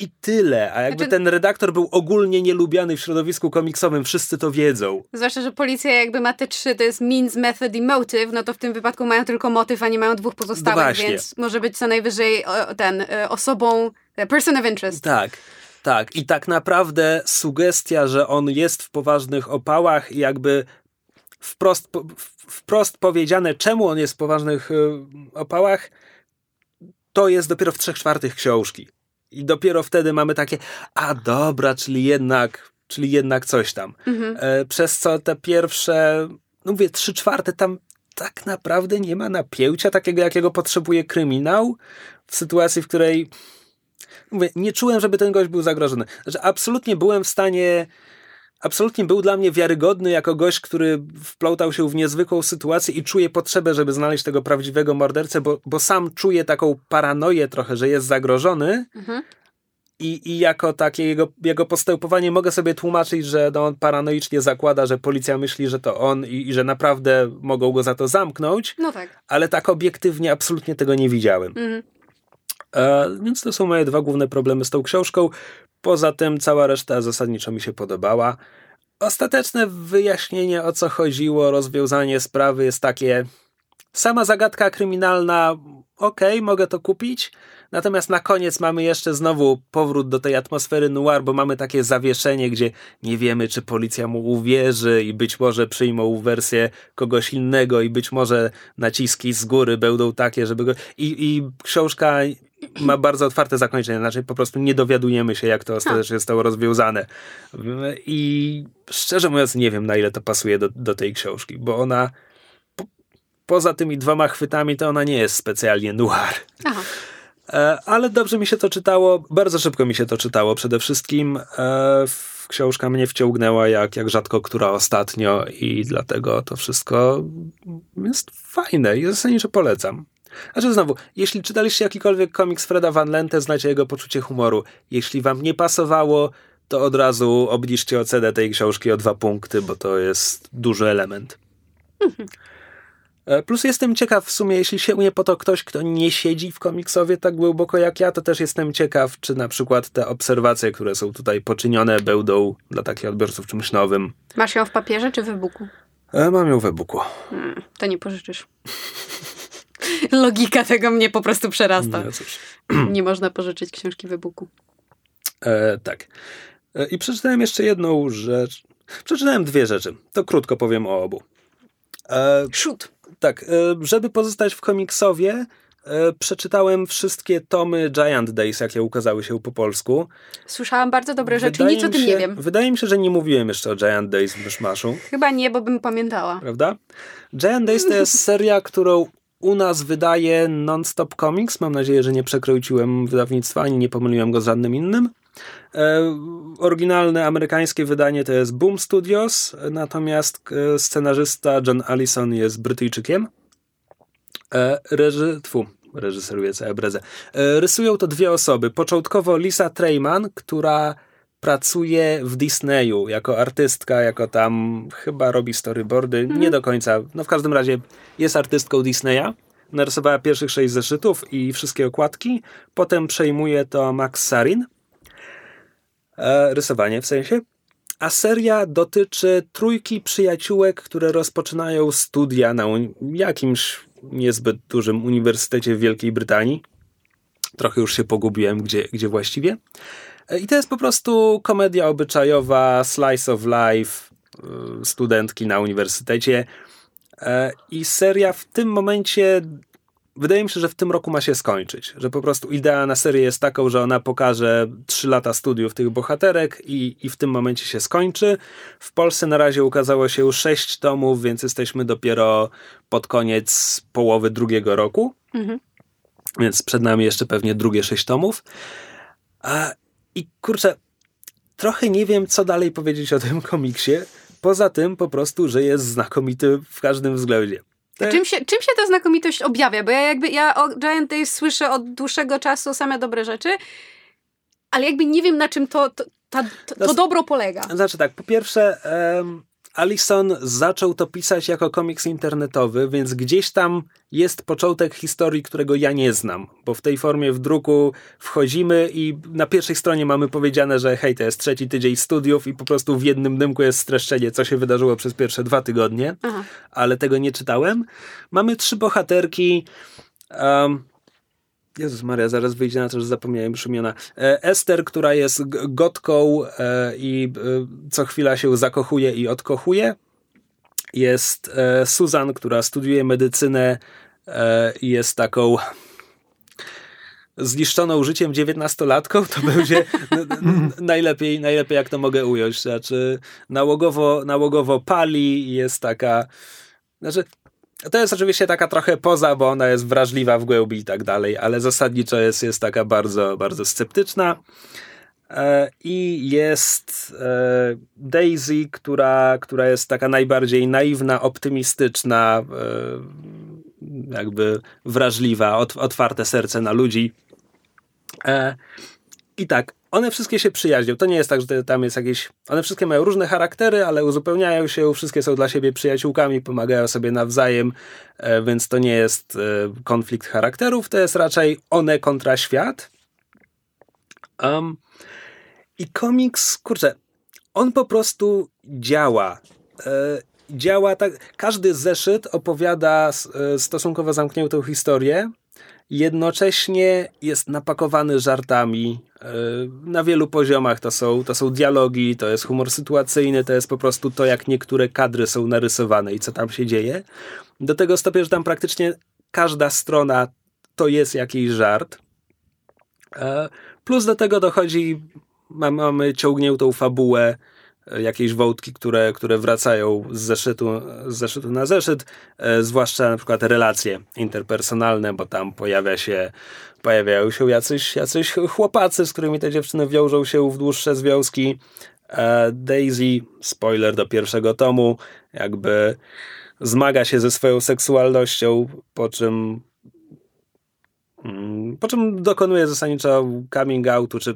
i tyle. A jakby znaczy... ten redaktor był ogólnie nielubiany w środowisku komiksowym, wszyscy to wiedzą. Zwłaszcza, że policja jakby ma te trzy, to jest means, method i motive, no to w tym wypadku mają tylko motyw, a nie mają dwóch pozostałych, no więc może być co najwyżej ten e, osobą, e, person of interest. Tak. Tak, i tak naprawdę sugestia, że on jest w poważnych opałach i jakby wprost, wprost powiedziane, czemu on jest w poważnych e, opałach, to jest dopiero w trzech czwartych książki. I dopiero wtedy mamy takie, a dobra, czyli jednak, czyli jednak coś tam. Mhm. E, przez co te pierwsze, no mówię, trzy czwarte tam tak naprawdę nie ma napięcia takiego, jakiego potrzebuje kryminał w sytuacji, w której mówię, nie czułem, żeby ten gość był zagrożony. Znaczy, absolutnie byłem w stanie absolutnie był dla mnie wiarygodny jako gość, który wplątał się w niezwykłą sytuację i czuje potrzebę, żeby znaleźć tego prawdziwego mordercę, bo, bo sam czuje taką paranoję trochę, że jest zagrożony. Mhm. I, I jako takie jego, jego postępowanie mogę sobie tłumaczyć, że no on paranoicznie zakłada, że policja myśli, że to on i, i że naprawdę mogą go za to zamknąć. No tak. Ale tak obiektywnie absolutnie tego nie widziałem. Mhm. E, więc to są moje dwa główne problemy z tą książką. Poza tym cała reszta zasadniczo mi się podobała. Ostateczne wyjaśnienie o co chodziło, rozwiązanie sprawy jest takie. Sama zagadka kryminalna, okej, okay, mogę to kupić. Natomiast na koniec mamy jeszcze znowu powrót do tej atmosfery noir, bo mamy takie zawieszenie, gdzie nie wiemy, czy policja mu uwierzy i być może przyjmą wersję kogoś innego i być może naciski z góry będą takie, żeby go... I, i książka ma bardzo otwarte zakończenie, znaczy po prostu nie dowiadujemy się, jak to ostatecznie zostało rozwiązane. I szczerze mówiąc, nie wiem, na ile to pasuje do, do tej książki, bo ona po, poza tymi dwoma chwytami, to ona nie jest specjalnie noir. Aha. E, ale dobrze mi się to czytało, bardzo szybko mi się to czytało. Przede wszystkim e, książka mnie wciągnęła jak, jak rzadko która ostatnio i dlatego to wszystko jest fajne i zasadniczo polecam. Znaczy znowu, jeśli czytaliście jakikolwiek komiks Freda Van Lente, znacie jego poczucie humoru. Jeśli wam nie pasowało, to od razu obniżcie ocenę tej książki o dwa punkty, bo to jest duży element. Mhm. Plus jestem ciekaw w sumie, jeśli sięgnie po to ktoś, kto nie siedzi w komiksowie tak głęboko jak ja, to też jestem ciekaw, czy na przykład te obserwacje, które są tutaj poczynione, będą dla takich odbiorców czymś nowym. Masz ją w papierze czy w e-booku? E, mam ją w e-booku. Hmm, to nie pożyczysz. Logika tego mnie po prostu przerasta. No, nie można pożyczyć książki w e-booku. E, tak. E, I przeczytałem jeszcze jedną rzecz. Przeczytałem dwie rzeczy. To krótko powiem o obu. E, Shoot. Tak, e, żeby pozostać w komiksowie, e, przeczytałem wszystkie tomy Giant Days, jakie ukazały się po polsku. Słyszałam bardzo dobre rzeczy, nic o tym się, nie wiem. Wydaje mi się, że nie mówiłem jeszcze o Giant Days w Myszmaszu. Chyba nie, bo bym pamiętała. Prawda? Giant Days to jest seria, którą u nas wydaje Non-Stop Comics. Mam nadzieję, że nie przekroczyłem wydawnictwa, ani nie pomyliłem go z żadnym innym. E, oryginalne amerykańskie wydanie to jest Boom Studios, natomiast e, scenarzysta John Allison jest Brytyjczykiem. E, reży, tfu, reżyseruje całe brezę. E, rysują to dwie osoby. Początkowo Lisa Treyman, która pracuje w Disneyu jako artystka, jako tam chyba robi storyboardy, nie mhm. do końca. No w każdym razie jest artystką Disneya. Narysowała pierwszych sześć zeszytów i wszystkie okładki. Potem przejmuje to Max Sarin. E, rysowanie w sensie. A seria dotyczy trójki przyjaciółek, które rozpoczynają studia na jakimś niezbyt dużym uniwersytecie w Wielkiej Brytanii. Trochę już się pogubiłem, gdzie, gdzie właściwie. I to jest po prostu komedia obyczajowa, slice of life y, studentki na uniwersytecie. E, I seria w tym momencie wydaje mi się, że w tym roku ma się skończyć. Że po prostu idea na serię jest taką, że ona pokaże trzy lata studiów tych bohaterek i, i w tym momencie się skończy. W Polsce na razie ukazało się już sześć tomów, więc jesteśmy dopiero pod koniec połowy drugiego roku. Mhm. Więc przed nami jeszcze pewnie drugie sześć tomów. A, I kurczę, trochę nie wiem, co dalej powiedzieć o tym komiksie. Poza tym po prostu, że jest znakomity w każdym względzie. Te... Czym, się, czym się ta znakomitość objawia? Bo ja jakby ja o Giant Days słyszę od dłuższego czasu same dobre rzeczy, ale jakby nie wiem na czym to, to, ta, to, to dobro polega. Znaczy tak, po pierwsze Allison zaczął to pisać jako komiks internetowy, więc gdzieś tam jest początek historii, którego ja nie znam, bo w tej formie w druku wchodzimy i na pierwszej stronie mamy powiedziane, że hej, to jest trzeci tydzień studiów i po prostu w jednym dymku jest streszczenie, co się wydarzyło przez pierwsze dwa tygodnie, Aha. ale tego nie czytałem. Mamy trzy bohaterki. Um, Jezus Maria, zaraz wyjdzie na to, że zapomniałem już imiona. E, Ester, która jest gotką e, i e, co chwila się zakochuje i odkochuje. Jest Susan, która studiuje medycynę i jest taką zniszczoną życiem dziewiętnastolatką, to będzie najlepiej, najlepiej jak to mogę ująć. Znaczy nałogowo, nałogowo pali i jest taka znaczy, to jest oczywiście taka trochę poza, bo ona jest wrażliwa w głębi i tak dalej, ale zasadniczo jest, jest taka bardzo, bardzo sceptyczna. E, I jest e, Daisy, która, która jest taka najbardziej naiwna, optymistyczna, e, jakby wrażliwa, otwarte serce na ludzi. I tak, one wszystkie się przyjaźnią. To nie jest tak, że tam jest jakieś. One wszystkie mają różne charaktery, ale uzupełniają się, wszystkie są dla siebie przyjaciółkami, pomagają sobie nawzajem, e, więc to nie jest e, konflikt charakterów, to jest raczej one kontra świat. Um, I komiks, kurczę, on po prostu działa. E, działa tak. Każdy zeszyt opowiada stosunkowo zamkniętą historię jednocześnie jest napakowany żartami. E, na wielu poziomach to są, to są dialogi, to jest humor sytuacyjny, to jest po prostu to, jak niektóre kadry są narysowane i co tam się dzieje. Do tego stopnia, że tam praktycznie każda strona to jest jakiś żart. E, plus do tego dochodzi, mamy ciągniętą fabułę, jakieś wątki, które, które wracają z zeszytu, z zeszytu na zeszyt, e, zwłaszcza na przykład relacje interpersonalne, bo tam pojawia się, pojawiają się jacyś, jacyś chłopacy, z którymi te dziewczyny wiążą się w dłuższe związki. E, Daisy, spoiler do pierwszego tomu, jakby zmaga się ze swoją seksualnością, po czym po czym dokonuje zasadniczo coming outu, czy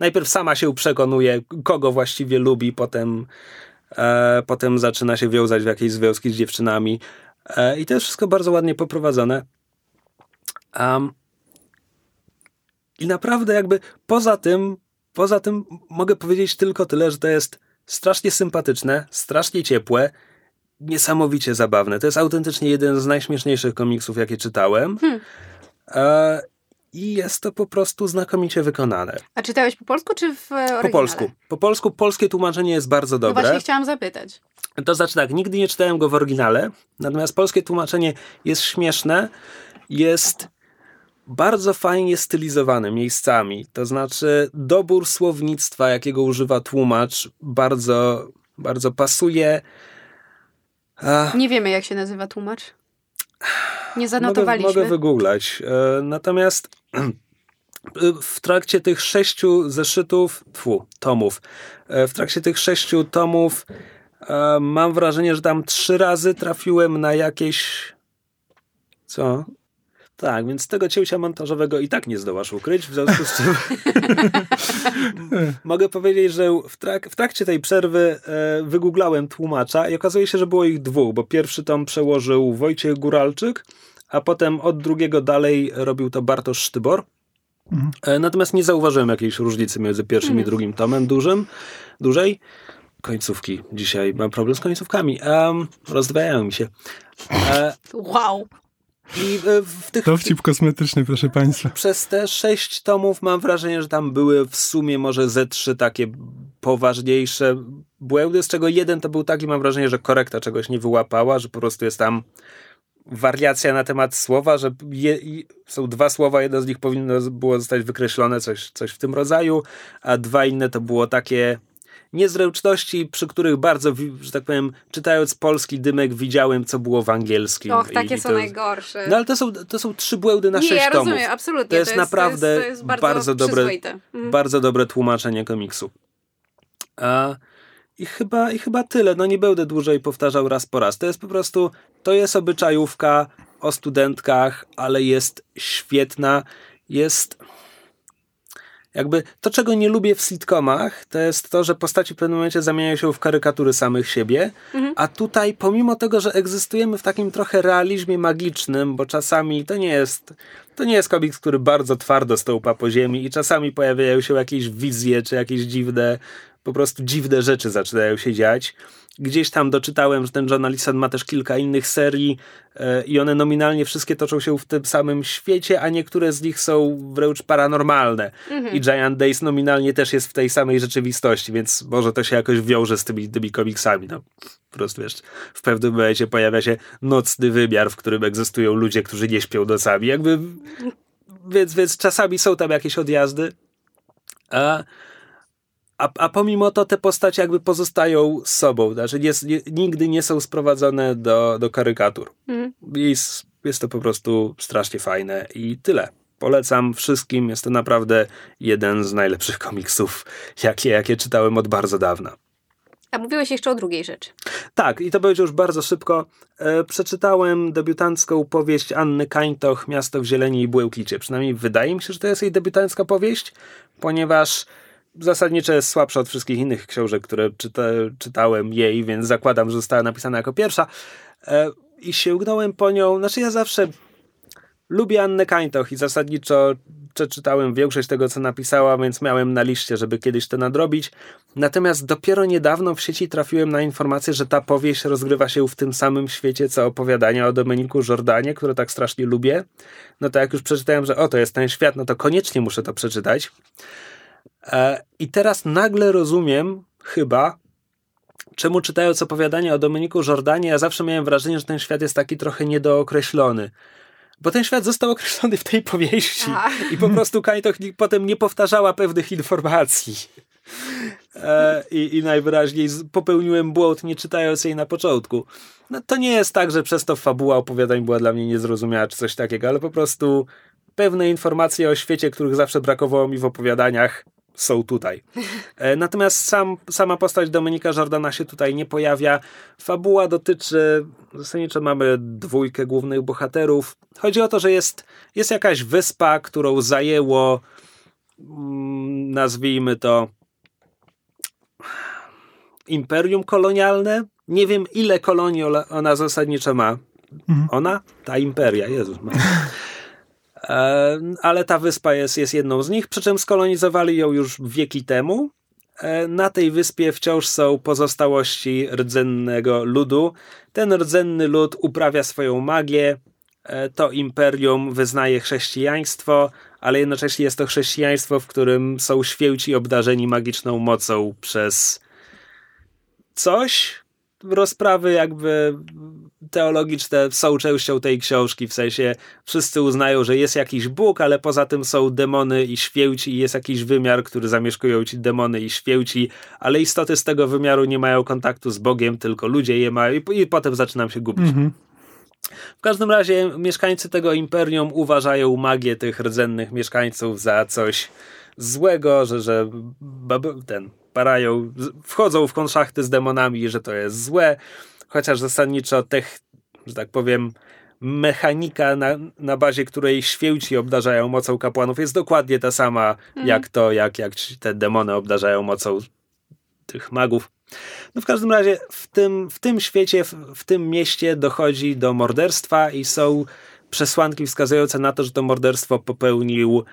najpierw sama się przekonuje, kogo właściwie lubi, potem, e, potem zaczyna się wiązać w jakieś związki z dziewczynami. E, I to jest wszystko bardzo ładnie poprowadzone. Um, I naprawdę jakby poza tym, poza tym mogę powiedzieć tylko tyle, że to jest strasznie sympatyczne, strasznie ciepłe, niesamowicie zabawne. To jest autentycznie jeden z najśmieszniejszych komiksów, jakie czytałem. Hmm. E, I jest to po prostu znakomicie wykonane. A czytałeś po polsku czy w oryginale? Po polsku. Po polsku polskie tłumaczenie jest bardzo dobre. No właśnie chciałam zapytać. To znaczy tak, nigdy nie czytałem go w oryginale, natomiast polskie tłumaczenie jest śmieszne, jest bardzo fajnie stylizowane miejscami. To znaczy dobór słownictwa, jakiego używa tłumacz, bardzo, bardzo pasuje. Nie wiemy, jak się nazywa tłumacz. Nie zanotowaliśmy. Mogę, mogę wygooglać. E, natomiast w trakcie tych sześciu zeszytów, tfu, tomów, e, w trakcie tych sześciu tomów e, mam wrażenie, że tam trzy razy trafiłem na jakieś co? Tak, więc tego cięcia montażowego i tak nie zdołasz ukryć, w związku z czym mogę powiedzieć, że w, trak w trakcie tej przerwy e, wygooglałem tłumacza i okazuje się, że było ich dwóch, bo pierwszy tom przełożył Wojciech Góralczyk, a potem od drugiego dalej robił to Bartosz Sztybor. Mhm. E, natomiast nie zauważyłem jakiejś różnicy między pierwszym mhm. i drugim tomem dużym, dużej. Końcówki. Dzisiaj mam problem z końcówkami. Um, rozdwajają mi się. E, wow. I e, w tych, Dowcip kosmetyczny, proszę Państwa. Przez te sześć tomów mam wrażenie, że tam były w sumie może ze trzy takie poważniejsze błędy, z czego jeden to był taki, mam wrażenie, że korekta czegoś nie wyłapała, że po prostu jest tam wariacja na temat słowa, że je, są dwa słowa, jedno z nich powinno było zostać wykreślone, coś, coś w tym rodzaju, a dwa inne to było takie niezręczności, przy których bardzo, że tak powiem, czytając polski dymek widziałem, co było w angielskim. Och, takie są to, najgorsze. No ale to są, to są trzy błędy na Nie, sześć ja tomów. rozumiem, absolutnie. To jest, naprawdę to jest, to jest bardzo, bardzo dobre, przyzwoite. bardzo dobre tłumaczenie komiksu. A, i, chyba, I chyba tyle. No nie będę dłużej powtarzał raz po raz. To jest po prostu, to jest obyczajówka o studentkach, ale jest świetna. Jest jakby to, czego nie lubię w sitcomach, to jest to, że postaci w pewnym momencie zamieniają się w karykatury samych siebie, Mhm. a tutaj, pomimo tego, że egzystujemy w takim trochę realizmie magicznym, bo czasami to nie jest, to nie jest komiks, który bardzo twardo stołpa po ziemi i czasami pojawiają się jakieś wizje, czy jakieś dziwne, po prostu dziwne rzeczy zaczynają się dziać. Gdzieś tam doczytałem, że ten John Allison ma też kilka innych serii e, i one nominalnie wszystkie toczą się w tym samym świecie, a niektóre z nich są wręcz paranormalne. I Giant Days nominalnie też jest w tej samej rzeczywistości, więc może to się jakoś wiąże z tymi, tymi komiksami. No, po prostu wiesz, w pewnym momencie pojawia się nocny wymiar, w którym egzystują ludzie, którzy nie śpią nocami. Jakby, więc, więc czasami są tam jakieś odjazdy. A a, a pomimo to te postacie jakby pozostają sobą, znaczy nie, nie, nigdy nie są sprowadzone do, do karykatur. Mhm. Jest, jest to po prostu strasznie fajne i tyle. Polecam wszystkim, jest to naprawdę jeden z najlepszych komiksów, jakie, jakie czytałem od bardzo dawna. A mówiłeś jeszcze o drugiej rzeczy. Tak, i to będzie już bardzo szybko. E, przeczytałem debiutancką powieść Anny Kańtoch, Miasto w zieleni i błękicie. Przynajmniej wydaje mi się, że to jest jej debiutancka powieść, ponieważ zasadniczo jest słabsza od wszystkich innych książek, które czyta, czytałem jej, więc zakładam, że została napisana jako pierwsza. E, I sięgnąłem po nią. Znaczy, ja zawsze lubię Annę Kańtoch i zasadniczo przeczytałem większość tego, co napisała, więc miałem na liście, żeby kiedyś to nadrobić. Natomiast dopiero niedawno w sieci trafiłem na informację, że ta powieść rozgrywa się w tym samym świecie, co opowiadania o Domeniku Jordanie, które tak strasznie lubię. No to jak już przeczytałem, że o, to jest ten świat, no to koniecznie muszę to przeczytać. E, I teraz nagle rozumiem, chyba, czemu czytając opowiadania o Dominiku Jordanie, ja zawsze miałem wrażenie, że ten świat jest taki trochę niedookreślony. Bo ten świat został określony w tej powieści Aha. i po prostu Kajtoch potem nie powtarzała pewnych informacji. E, i, I najwyraźniej popełniłem błąd, nie czytając jej na początku. No, to nie jest tak, że przez to fabuła opowiadań była dla mnie niezrozumiała, czy coś takiego, ale po prostu pewne informacje o świecie, których zawsze brakowało mi w opowiadaniach, są tutaj. E, Natomiast sam, sama postać Dominika Jordana się tutaj nie pojawia. Fabuła dotyczy, zasadniczo mamy dwójkę głównych bohaterów. Chodzi o to, że jest, jest jakaś wyspa, którą zajęło, mm, nazwijmy to, imperium kolonialne. Nie wiem, ile kolonii ona zasadniczo ma. Ona? Ta imperia, Jezus ma. Ale ta wyspa jest, jest jedną z nich, przy czym skolonizowali ją już wieki temu. E, Na tej wyspie wciąż są pozostałości rdzennego ludu. Ten rdzenny lud uprawia swoją magię. E, To imperium wyznaje chrześcijaństwo, ale jednocześnie jest to chrześcijaństwo, w którym są święci obdarzeni magiczną mocą przez coś. Rozprawy jakby teologiczne są częścią tej książki, w sensie wszyscy uznają, że jest jakiś Bóg, ale poza tym są demony i święci i jest jakiś wymiar, który zamieszkują ci demony i święci, ale istoty z tego wymiaru nie mają kontaktu z Bogiem, tylko ludzie je mają i, i potem zaczynam się gubić. W każdym razie mieszkańcy tego imperium uważają magię tych rdzennych mieszkańców za coś złego, że, że ten parają, wchodzą w konszachty z demonami, że to jest złe, chociaż zasadniczo tech, że tak powiem, mechanika, na, na bazie której święci obdarzają mocą kapłanów, jest dokładnie ta sama, jak to, jak, jak te demony obdarzają mocą tych magów. No w każdym razie w tym, w tym świecie, w, w tym mieście dochodzi do morderstwa i są przesłanki wskazujące na to, że to morderstwo popełnił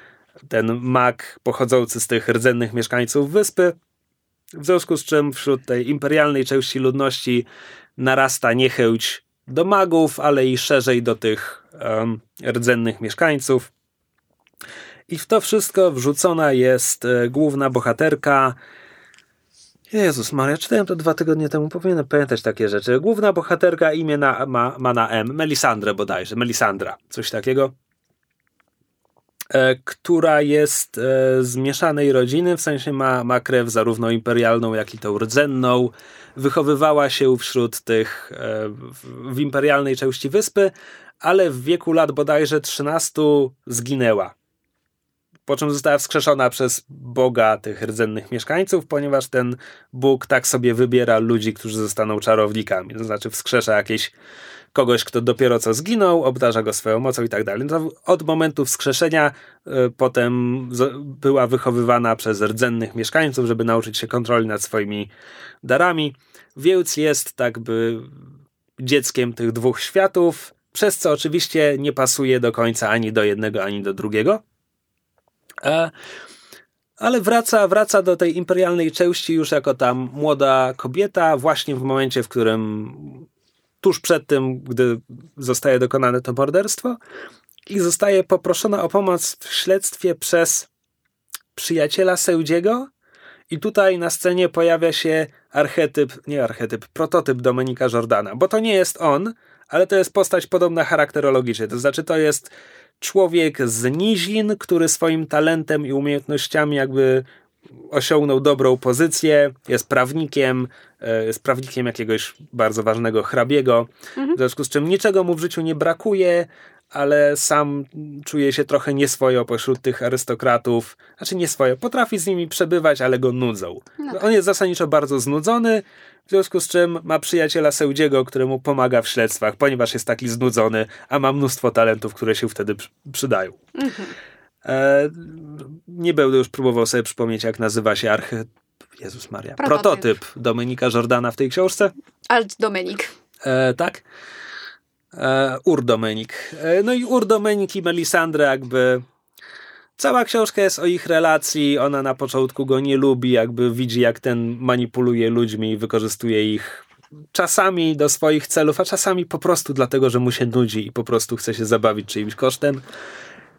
ten mag pochodzący z tych rdzennych mieszkańców wyspy. W związku z czym wśród tej imperialnej części ludności narasta niechęć do magów, ale i szerzej do tych um, rdzennych mieszkańców. I w to wszystko wrzucona jest e, główna bohaterka. Jezus Maria, czytałem to dwa tygodnie temu, powinienem pamiętać takie rzeczy. Główna bohaterka imię na, ma, ma na M, Melisandre bodajże, Melisandra, coś takiego. E, która jest e, z mieszanej rodziny, w sensie ma, ma krew zarówno imperialną, jak i tą rdzenną. Wychowywała się wśród tych e, w, w imperialnej części wyspy, ale w wieku lat bodajże 13 zginęła. Po czym została wskrzeszona przez Boga tych rdzennych mieszkańców, ponieważ ten Bóg tak sobie wybiera ludzi, którzy zostaną czarownikami. To znaczy wskrzesza jakieś kogoś, kto dopiero co zginął, obdarza go swoją mocą i tak dalej. No od momentu wskrzeszenia y, potem z, była wychowywana przez rdzennych mieszkańców, żeby nauczyć się kontroli nad swoimi darami. Więc jest tak by dzieckiem tych dwóch światów, przez co oczywiście nie pasuje do końca ani do jednego, ani do drugiego. E, ale wraca, wraca do tej imperialnej części już jako tam młoda kobieta, właśnie w momencie, w którym tuż przed tym, gdy zostaje dokonane to morderstwo i zostaje poproszona o pomoc w śledztwie przez przyjaciela Seudziego i tutaj na scenie pojawia się archetyp, nie archetyp, prototyp Domenika Jordana, bo to nie jest on, ale to jest postać podobna charakterologicznie, to znaczy to jest człowiek z nizin, który swoim talentem i umiejętnościami jakby osiągnął dobrą pozycję, jest prawnikiem, e, jest prawnikiem jakiegoś bardzo ważnego hrabiego, mhm. w związku z czym niczego mu w życiu nie brakuje, ale sam czuje się trochę nieswojo pośród tych arystokratów. Znaczy nieswojo, potrafi z nimi przebywać, ale go nudzą. No. On jest zasadniczo bardzo znudzony, w związku z czym ma przyjaciela Seudziego, któremu pomaga w śledztwach, ponieważ jest taki znudzony, a ma mnóstwo talentów, które się wtedy przydają. Mhm. E, nie będę już próbował sobie przypomnieć, jak nazywa się archy... Jezus Maria. Prototyp, Prototyp Dominika Jordana w tej książce. Alt Dominik. E, tak. E, Ur Dominik. E, no i Ur Dominik i Melisandre jakby... Cała książka jest o ich relacji. Ona na początku go nie lubi, jakby widzi, jak ten manipuluje ludźmi i wykorzystuje ich czasami do swoich celów, a czasami po prostu dlatego, że mu się nudzi i po prostu chce się zabawić czyimś kosztem.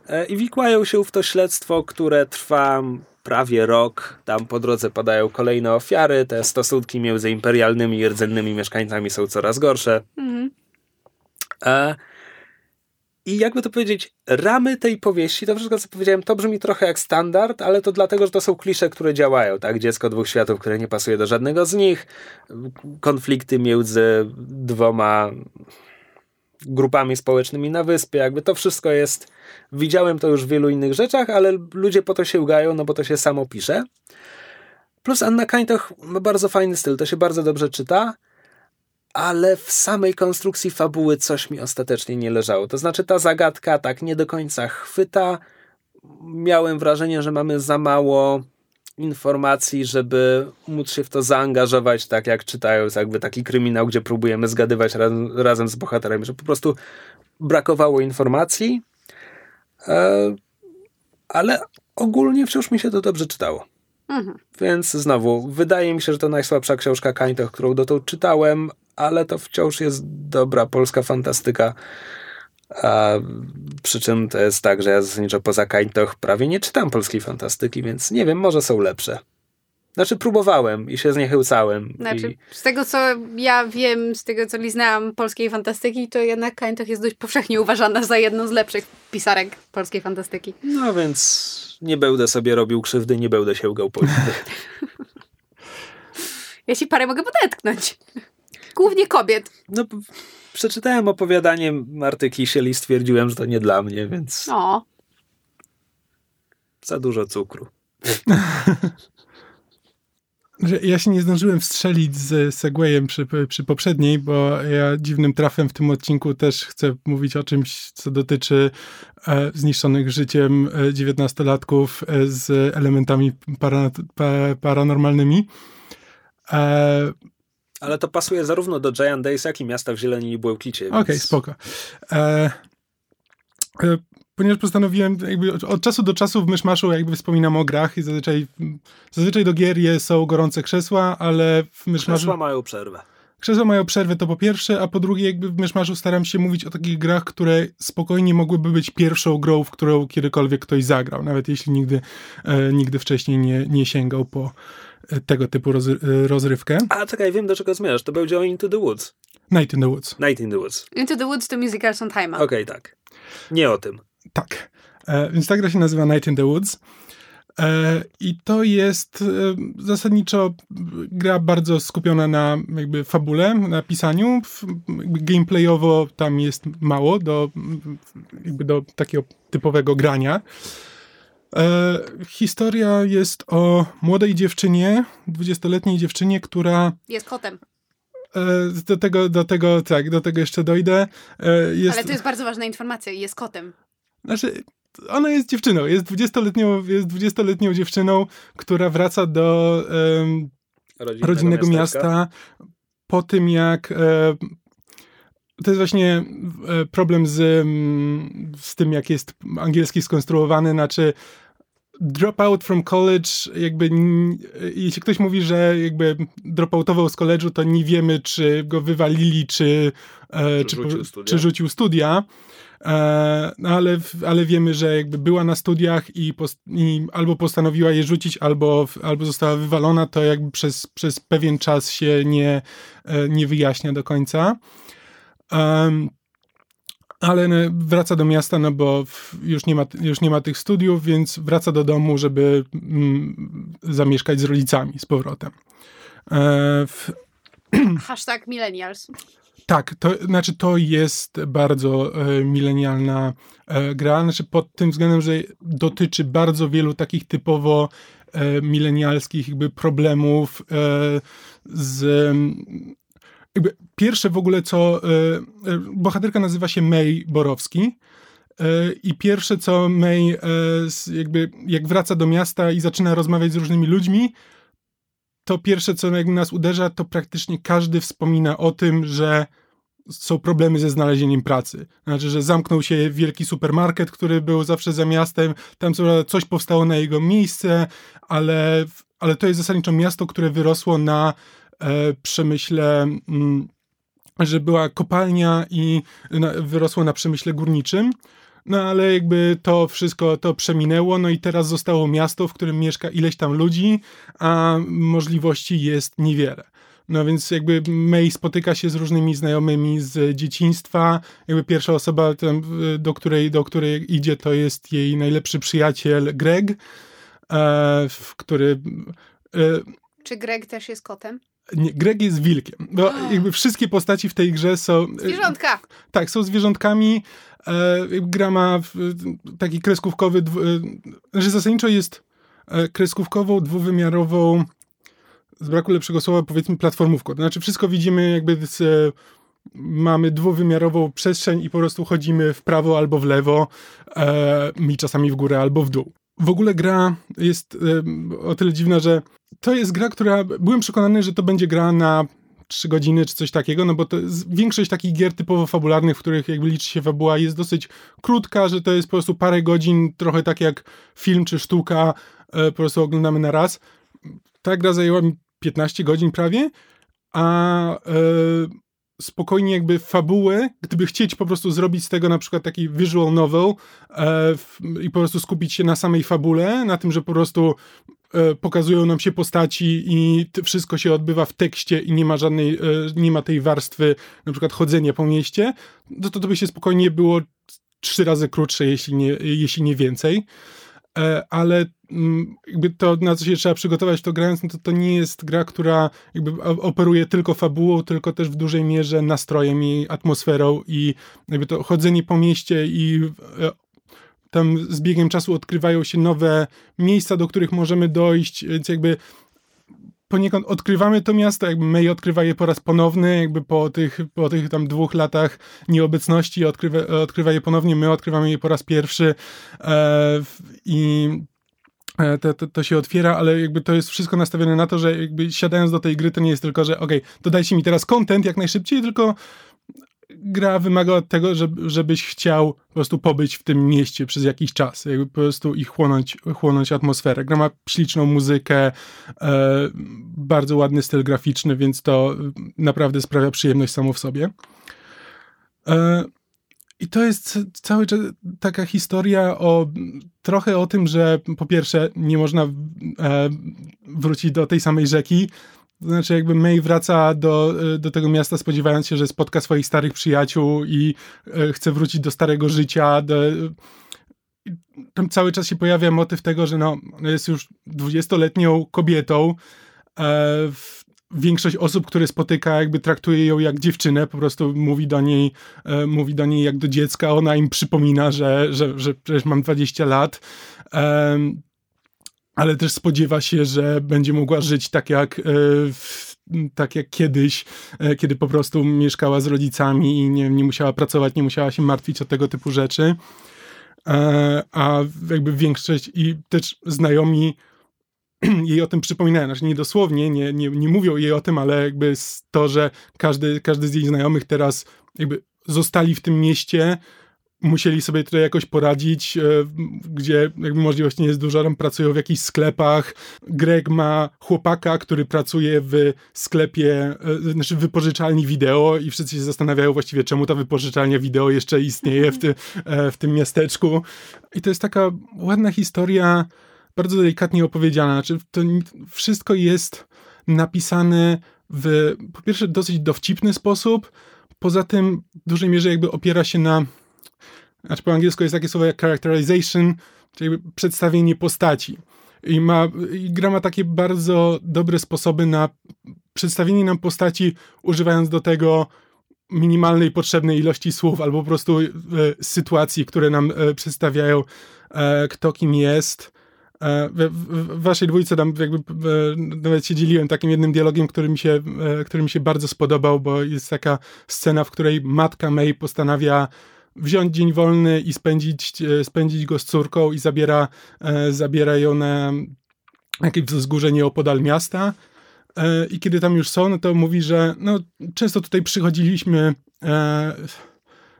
E, I wikłają się w to śledztwo, które trwa prawie rok. Tam po drodze padają kolejne ofiary. Te stosunki między imperialnymi i rdzennymi mieszkańcami są coraz gorsze. Mhm. E, I jakby to powiedzieć, ramy tej powieści, to wszystko co powiedziałem, to brzmi trochę jak standard, ale to dlatego, że to są klisze, które działają, tak? Dziecko dwóch światów, które nie pasuje do żadnego z nich, konflikty między dwoma grupami społecznymi na wyspie, jakby to wszystko jest, widziałem to już w wielu innych rzeczach, ale ludzie po to sięgają, no bo to się samo pisze. Plus Anna Kańtoch ma bardzo fajny styl, to się bardzo dobrze czyta, ale w samej konstrukcji fabuły coś mi ostatecznie nie leżało. To znaczy ta zagadka tak nie do końca chwyta. Miałem wrażenie, że mamy za mało informacji, żeby móc się w to zaangażować, tak jak czytając jakby taki kryminał, gdzie próbujemy zgadywać razem, razem z bohaterami, że po prostu brakowało informacji, e, ale ogólnie wciąż mi się to dobrze czytało. Mhm. Więc znowu, wydaje mi się, że to najsłabsza książka Kańtoch, którą dotąd czytałem, ale to wciąż jest dobra polska fantastyka, a przy czym to jest tak, że ja zasadniczo poza Kańtoch prawie nie czytam polskiej fantastyki, więc nie wiem, może są lepsze. Znaczy próbowałem i się zniechęcałem. Znaczy, i... z tego co ja wiem, z tego co liznałam polskiej fantastyki, to jednak Kańtoch jest dość powszechnie uważana za jedną z lepszych pisarek polskiej fantastyki. No więc nie będę sobie robił krzywdy, nie będę się ugał po Ja ci parę mogę podetknąć. Głównie kobiet. No, przeczytałem opowiadanie Marty Kisiel i stwierdziłem, że to nie dla mnie, więc... O. Za dużo cukru. Ja się nie zdążyłem wstrzelić z Segwayem przy, przy poprzedniej, bo ja dziwnym trafem w tym odcinku też chcę mówić o czymś, co dotyczy e, zniszczonych życiem e, dziewiętnastolatków e, z elementami para, pa, paranormalnymi. E, ale to pasuje zarówno do Giant Days, jak i Miasta w Zieleni i Błękicie. Okej, okay, spoko. E, e, ponieważ postanowiłem, jakby od, czasu do czasu w Myszmaszu jakby wspominam o grach i zazwyczaj, zazwyczaj do gier je, są gorące krzesła, ale w Myszmaszu... Krzesła mają przerwę. Krzesła mają przerwę, to po pierwsze, a po drugie jakby w Myszmaszu staram się mówić o takich grach, które spokojnie mogłyby być pierwszą grą, w którą kiedykolwiek ktoś zagrał, nawet jeśli nigdy, e, nigdy wcześniej nie, nie sięgał po, e, tego typu roz, rozrywkę. A czekaj, wiem do czego zmierzasz. To będzie o Into the Woods. Night in the Woods. Night in the Woods. Into the Woods to musical Sondheima. Okej, okay, tak. Nie o tym. Tak. E, więc ta gra się nazywa Night in the Woods. E, I to jest e, zasadniczo gra bardzo skupiona na jakby fabule, na pisaniu. Gameplayowo tam jest mało do, jakby do takiego typowego grania. E, historia jest o młodej dziewczynie, dwudziestoletniej dziewczynie, która... Jest kotem. Do tego, do tego, tak, do tego jeszcze dojdę. Jest... Ale to jest bardzo ważna informacja, jest kotem. Znaczy, ona jest dziewczyną, jest dwudziestoletnią, jest dwudziestoletnią dziewczyną, która wraca do um, rodzinnego, rodzinnego miasta po tym, jak e, to jest właśnie e, problem z, z tym, jak jest angielski skonstruowany, znaczy drop out from college, jakby jeśli ktoś mówi, że jakby dropoutował z college'u, to nie wiemy, czy go wywalili, czy, e, czy, czy, rzucił, czy rzucił studia. E, no ale, ale wiemy, że jakby była na studiach i, post, i, albo postanowiła je rzucić, albo, albo została wywalona, to jakby przez, przez pewien czas się nie, e, nie wyjaśnia do końca. Um, ale wraca do miasta, no bo już nie ma, już nie ma tych studiów, więc wraca do domu, żeby mm, zamieszkać z rodzicami z powrotem. E, w... Hashtag millennials. Tak, to znaczy to jest bardzo e, milenialna e, gra, znaczy pod tym względem, że dotyczy bardzo wielu takich typowo e, milenialskich jakby problemów e, z jakby pierwsze w ogóle co e, e, bohaterka nazywa się May Borowski i pierwsze co May jakby jak wraca do miasta i zaczyna rozmawiać z różnymi ludźmi, to pierwsze, co jakby nas uderza, to praktycznie każdy wspomina o tym, że są problemy ze znalezieniem pracy. Znaczy, że zamknął się wielki supermarket, który był zawsze za miastem, tam coś powstało na jego miejsce, ale, ale to jest zasadniczo miasto, które wyrosło na e, przemyśle, mm, że była kopalnia i wyrosło na przemyśle górniczym. No ale jakby to wszystko to przeminęło, no i teraz zostało miasto, w którym mieszka ileś tam ludzi, a możliwości jest niewiele. No więc jakby May spotyka się z różnymi znajomymi z dzieciństwa. Jakby pierwsza osoba, do której, do której idzie, to jest jej najlepszy przyjaciel Greg, e, który... E, Czy Greg też jest kotem? Nie, Greg jest wilkiem. Bo oh. jakby wszystkie postaci w tej grze są... E, Zwierzątka! Tak, są zwierzątkami. E, gra ma taki kreskówkowy... Dwu, e, znaczy zasadniczo jest e, kreskówkową, dwuwymiarową z braku lepszego słowa powiedzmy platformówką. To znaczy wszystko widzimy jakby z, e, mamy dwuwymiarową przestrzeń i po prostu chodzimy w prawo albo w lewo e, i czasami w górę albo w dół. W ogóle gra jest e, o tyle dziwna, że to jest gra, która byłem przekonany, że to będzie gra na trzy godziny czy coś takiego, no bo to większość takich gier typowo fabularnych, w których jakby liczy się fabuła, jest dosyć krótka, że to jest po prostu parę godzin, trochę tak jak film czy sztuka, e, po prostu oglądamy na raz. Ta gra zajęła mi 15 godzin prawie, a e, spokojnie jakby fabułę, gdyby chcieć po prostu zrobić z tego na przykład taki visual novel e, i po prostu skupić się na samej fabule, na tym, że po prostu pokazują nam się postaci i wszystko się odbywa w tekście i nie ma żadnej, e, nie ma tej warstwy na przykład chodzenia po mieście, to, to by się spokojnie było trzy razy krótsze, jeśli nie, jeśli nie więcej. E, ale mm, jakby to, na co się trzeba przygotować to grając, no to to nie jest gra, która jakby operuje tylko fabułą, tylko też w dużej mierze nastrojem i atmosferą i jakby to chodzenie po mieście i e, tam z biegiem czasu odkrywają się nowe miejsca, do których możemy dojść, więc jakby poniekąd odkrywamy to miasto, jakby May odkrywa je po raz ponowny, jakby po tych, po tych tam dwóch latach nieobecności odkrywa, odkrywa je ponownie, my odkrywamy je po raz pierwszy e, i e, to, to, to, się otwiera, ale jakby to jest wszystko nastawione na to, że jakby siadając do tej gry, to nie jest tylko, że okay, dodajcie mi teraz content jak najszybciej, tylko gra wymaga od tego, żeby, żebyś chciał po prostu pobyć w tym mieście przez jakiś czas, jakby po prostu i chłonąć, chłonąć atmosferę. Gra ma śliczną muzykę, e, bardzo ładny styl graficzny, więc to naprawdę sprawia przyjemność samo w sobie. E, I to jest cały czas taka historia o trochę o tym, że po pierwsze nie można e, wrócić do tej samej rzeki. Znaczy, jakby May wraca do, do tego miasta, spodziewając się, że spotka swoich starych przyjaciół i e, chce wrócić do starego życia. Do, tam cały czas się pojawia motyw tego, że no, jest już dwudziestoletnią kobietą. E, większość osób, które spotyka, jakby traktuje ją jak dziewczynę, po prostu mówi do niej, e, mówi do niej jak do dziecka, ona im przypomina, że, że, że przecież mam 20 lat. Ale też spodziewa się, że będzie mogła żyć tak jak, e, tak jak kiedyś, e, kiedy po prostu mieszkała z rodzicami i nie, nie musiała pracować, nie musiała się martwić o tego typu rzeczy. E, a jakby większość i też znajomi jej o tym przypominają, znaczy nie dosłownie, nie, nie, nie mówią jej o tym, ale jakby to, że każdy, każdy z jej znajomych teraz jakby zostali w tym mieście, musieli sobie tutaj jakoś poradzić, e, gdzie jakby możliwości nie jest dużo, tam pracują w jakichś sklepach. Greg ma chłopaka, który pracuje w sklepie, e, znaczy w wypożyczalni wideo i wszyscy się zastanawiają właściwie, czemu ta wypożyczalnia wideo jeszcze istnieje w, ty, e, w tym miasteczku. I to jest taka ładna historia, bardzo delikatnie opowiedziana. Znaczy, to wszystko jest napisane w, po pierwsze, dosyć dowcipny sposób, poza tym w dużej mierze jakby opiera się na, znaczy po angielsku jest takie słowo jak characterization, czyli przedstawienie postaci. I, ma, I gra ma takie bardzo dobre sposoby na przedstawienie nam postaci, używając do tego minimalnej potrzebnej ilości słów, albo po prostu e, sytuacji, które nam e, przedstawiają, e, kto kim jest. E, w, w, waszej dwójce tam jakby e, nawet się dzieliłem takim jednym dialogiem, który mi, się, e, który mi się bardzo spodobał, bo jest taka scena, w której matka May postanawia wziąć dzień wolny i spędzić, spędzić go z córką i zabiera, zabiera ją na jakieś wzgórze nieopodal miasta. I kiedy tam już są, no to mówi, że no, często tutaj przychodziliśmy,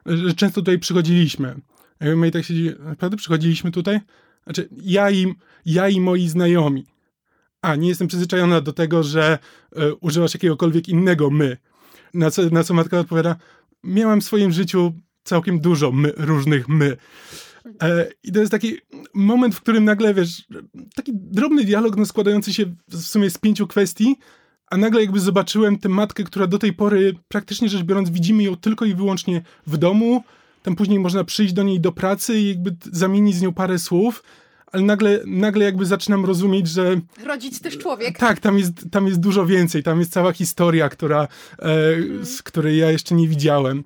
że często tutaj przychodziliśmy. Jakby May tak siedzi, naprawdę przychodziliśmy tutaj? Znaczy, ja i, ja i moi znajomi. A, nie jestem przyzwyczajona do tego, że e, używasz jakiegokolwiek innego my. Na co, na co matka odpowiada, miałam w swoim życiu całkiem dużo my, różnych my. E, I to jest taki moment, w którym nagle, wiesz, taki drobny dialog no, składający się w sumie z pięciu kwestii, a nagle jakby zobaczyłem tę matkę, która do tej pory, praktycznie rzecz biorąc, widzimy ją tylko i wyłącznie w domu, tam później można przyjść do niej do pracy i jakby zamienić z nią parę słów, ale nagle, nagle jakby zaczynam rozumieć, że... Rodzic też człowiek. Tak, tam jest, tam jest dużo więcej, tam jest cała historia, która, e, mm. z której ja jeszcze nie widziałem.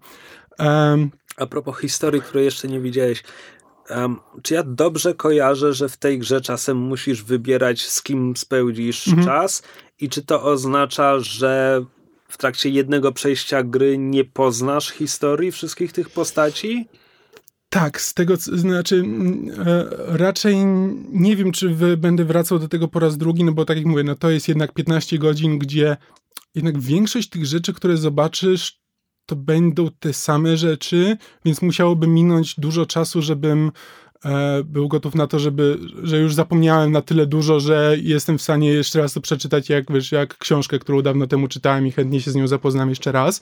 Um, A propos historii, której jeszcze nie widziałeś, um, czy ja dobrze kojarzę, że w tej grze czasem musisz wybierać, z kim spędzisz mhm. czas i czy to oznacza, że w trakcie jednego przejścia gry nie poznasz historii wszystkich tych postaci? Tak, z tego, znaczy e, raczej nie wiem, czy będę wracał do tego po raz drugi, no bo tak jak mówię, no to jest jednak 15 godzin, gdzie jednak większość tych rzeczy, które zobaczysz, to będą te same rzeczy, więc musiałoby minąć dużo czasu, żebym e, był gotów na to, żeby, że już zapomniałem na tyle dużo, że jestem w stanie jeszcze raz to przeczytać, jak wiesz, jak książkę, którą dawno temu czytałem i chętnie się z nią zapoznam jeszcze raz.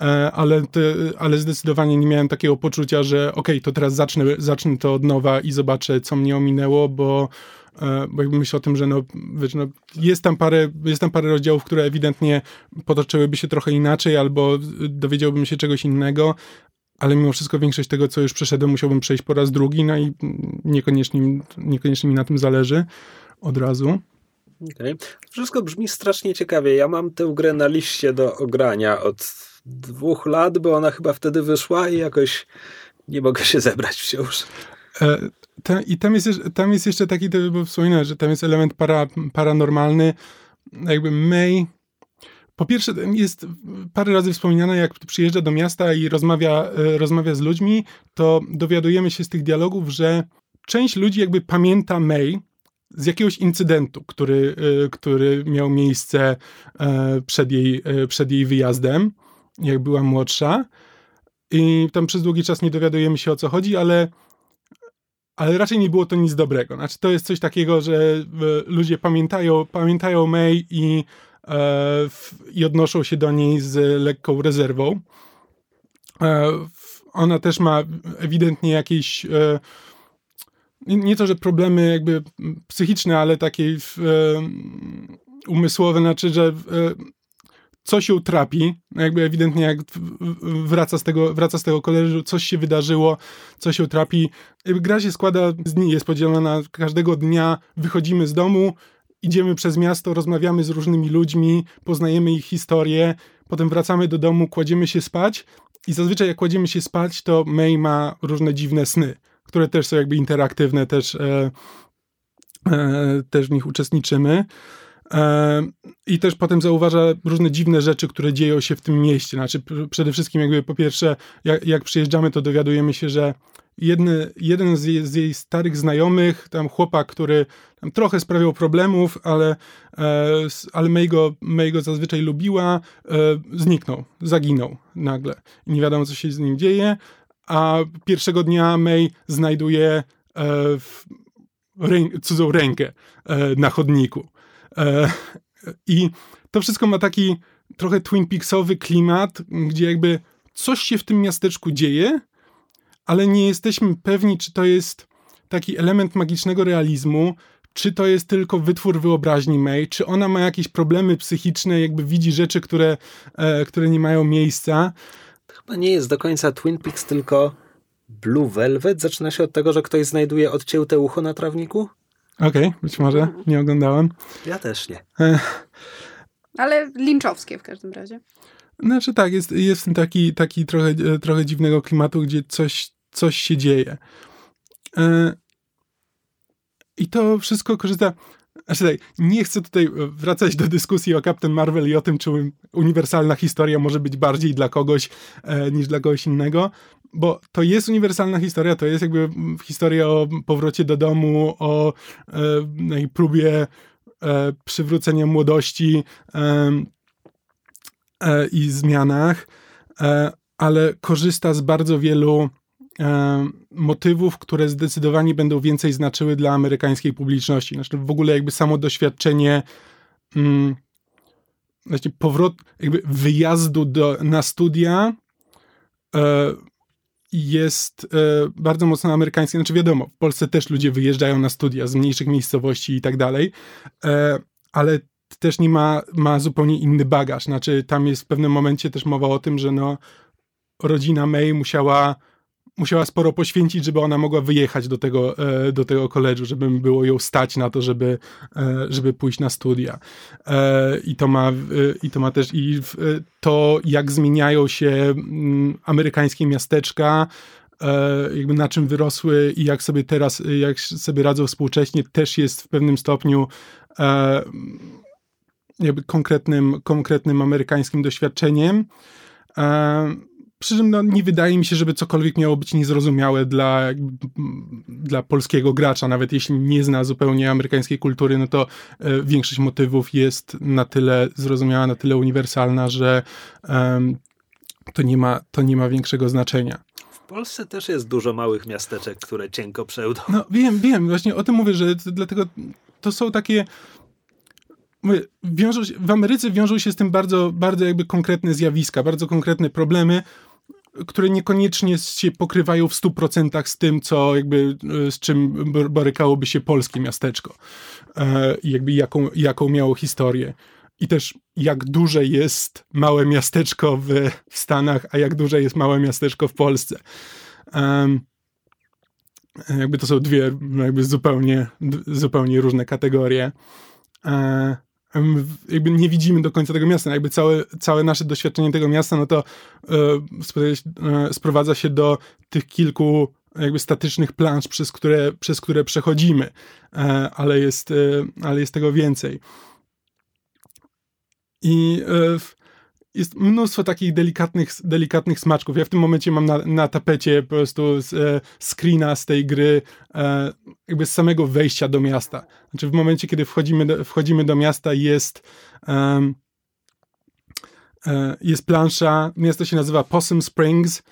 E, ale, te, ale zdecydowanie nie miałem takiego poczucia, że okej, okay, to teraz zacznę, zacznę to od nowa i zobaczę, co mnie ominęło, bo, bo jakby myślę o tym, że no, wiesz, no, jest, tam parę, jest tam parę rozdziałów, które ewidentnie potoczyłyby się trochę inaczej, albo dowiedziałbym się czegoś innego, ale mimo wszystko większość tego, co już przeszedłem, musiałbym przejść po raz drugi, no i niekoniecznie, niekoniecznie mi na tym zależy od razu. Okay. Wszystko brzmi strasznie ciekawie. Ja mam tę grę na liście do ogrania od dwóch lat, bo ona chyba wtedy wyszła i jakoś nie mogę się zebrać wciąż. E, I tam jest, tam jest jeszcze taki, bo wspominałem, że tam jest element para, paranormalny. Jakby May po pierwsze, jest parę razy wspominane, jak przyjeżdża do miasta i rozmawia, e, rozmawia z ludźmi, to dowiadujemy się z tych dialogów, że część ludzi jakby pamięta May z jakiegoś incydentu, który, e, który miał miejsce przed jej, przed jej wyjazdem jak była młodsza. I tam przez długi czas nie dowiadujemy się o co chodzi, ale, ale raczej nie było to nic dobrego. Znaczy, to jest coś takiego, że e, ludzie pamiętają, pamiętają May i, e, i odnoszą się do niej z lekką rezerwą. E, ona też ma ewidentnie jakieś e, nie to, że problemy jakby psychiczne, ale takie umysłowe, znaczy, że coś ją trapi, no jakby ewidentnie jak wraca z tego, wraca z tego koleżu, coś się wydarzyło, coś się trapi. Gra się składa z dni, jest podzielona każdego dnia, wychodzimy z domu, idziemy przez miasto, rozmawiamy z różnymi ludźmi, poznajemy ich historię, potem wracamy do domu, kładziemy się spać i zazwyczaj jak kładziemy się spać, to May ma różne dziwne sny, które też są jakby interaktywne, też, e, e, też w nich uczestniczymy. I też potem zauważa różne dziwne rzeczy, które dzieją się w tym mieście. Znaczy, przede wszystkim, jakby po pierwsze, jak, jak przyjeżdżamy, to dowiadujemy się, że jedny, jeden z jej, z jej, starych znajomych, tam chłopak, który tam trochę sprawiał problemów, ale, e, ale May go, May go zazwyczaj lubiła, e, zniknął, zaginął nagle. Nie wiadomo, co się z nim dzieje, a pierwszego dnia May znajduje e, rę, cudzą rękę e, na chodniku. E, I to wszystko ma taki trochę Twin Peaksowy klimat, gdzie jakby coś się w tym miasteczku dzieje, ale nie jesteśmy pewni, czy to jest taki element magicznego realizmu, czy to jest tylko wytwór wyobraźni May, czy ona ma jakieś problemy psychiczne, jakby widzi rzeczy, które, e, które nie mają miejsca. To chyba nie jest do końca Twin Peaks, tylko Blue Velvet. Zaczyna się od tego, że ktoś znajduje odcięte ucho na trawniku? Okej, okay, być może. Nie oglądałem. Ja też nie. E... Ale linczowskie w każdym razie. Znaczy tak, jest, jest taki, taki trochę, trochę dziwnego klimatu, gdzie coś, coś się dzieje. E, I to wszystko korzysta. Znaczy tak, nie chcę tutaj wracać do dyskusji o Captain Marvel i o tym, czy uniwersalna historia może być bardziej dla kogoś e, niż dla kogoś innego, bo to jest uniwersalna historia, to jest jakby historia o powrocie do domu, o e, próbie e, przywrócenia młodości e, e i zmianach, e, ale korzysta z bardzo wielu E, motywów, które zdecydowanie będą więcej znaczyły dla amerykańskiej publiczności. Znaczy w ogóle jakby samo doświadczenie mm, znaczy powrót, jakby wyjazdu do, na studia jest e, bardzo mocno amerykańskie. Znaczy wiadomo, w Polsce też ludzie wyjeżdżają na studia z mniejszych miejscowości i tak dalej, e, ale też nie ma, ma zupełnie inny bagaż. Znaczy tam jest w pewnym momencie też mowa o tym, że no rodzina May musiała musiała sporo poświęcić, żeby ona mogła wyjechać do tego, e, do tego koledżu, żeby było ją stać na to, żeby, e, żeby pójść na studia. E, I to ma, i to ma też i to, jak zmieniają się mm, amerykańskie miasteczka, jakby na czym wyrosły i jak sobie teraz, jak sobie radzą współcześnie, też jest w pewnym stopniu jakby konkretnym, konkretnym amerykańskim doświadczeniem. Przy czym no, nie wydaje mi się, żeby cokolwiek miało być niezrozumiałe dla, dla polskiego gracza, nawet jeśli nie zna zupełnie amerykańskiej kultury, no to e, większość motywów jest na tyle zrozumiała, na tyle uniwersalna, że to, nie ma, to nie ma większego znaczenia. W Polsce też jest dużo małych miasteczek, które cienko przełdą. No wiem, wiem, właśnie o tym mówię, że dlatego to są takie wiążą się, w Ameryce wiążą się z tym bardzo, bardzo jakby konkretne zjawiska, bardzo konkretne problemy, które niekoniecznie się pokrywają w 100% z tym, co jakby, e, z czym borykałoby się polskie miasteczko. E, I jakby jaką, jaką miało historię. I też jak duże jest małe miasteczko w, w Stanach, a jak duże jest małe miasteczko w Polsce. Jakby to są dwie jakby zupełnie, zupełnie różne kategorie. E, jakby nie widzimy do końca tego miasta. Jakby całe, całe nasze doświadczenie tego miasta, no to e, sprowadza się do tych kilku jakby statycznych plansz, przez które, przez które przechodzimy, e, ale, jest, e, ale jest tego więcej. I e, jest mnóstwo takich delikatnych, delikatnych smaczków. Ja w tym momencie mam na, na tapecie po prostu z, e, screena z tej gry e, jakby z samego wejścia do miasta. Znaczy w momencie, kiedy wchodzimy do, wchodzimy do miasta jest e, jest plansza, miasto się nazywa Possum Springs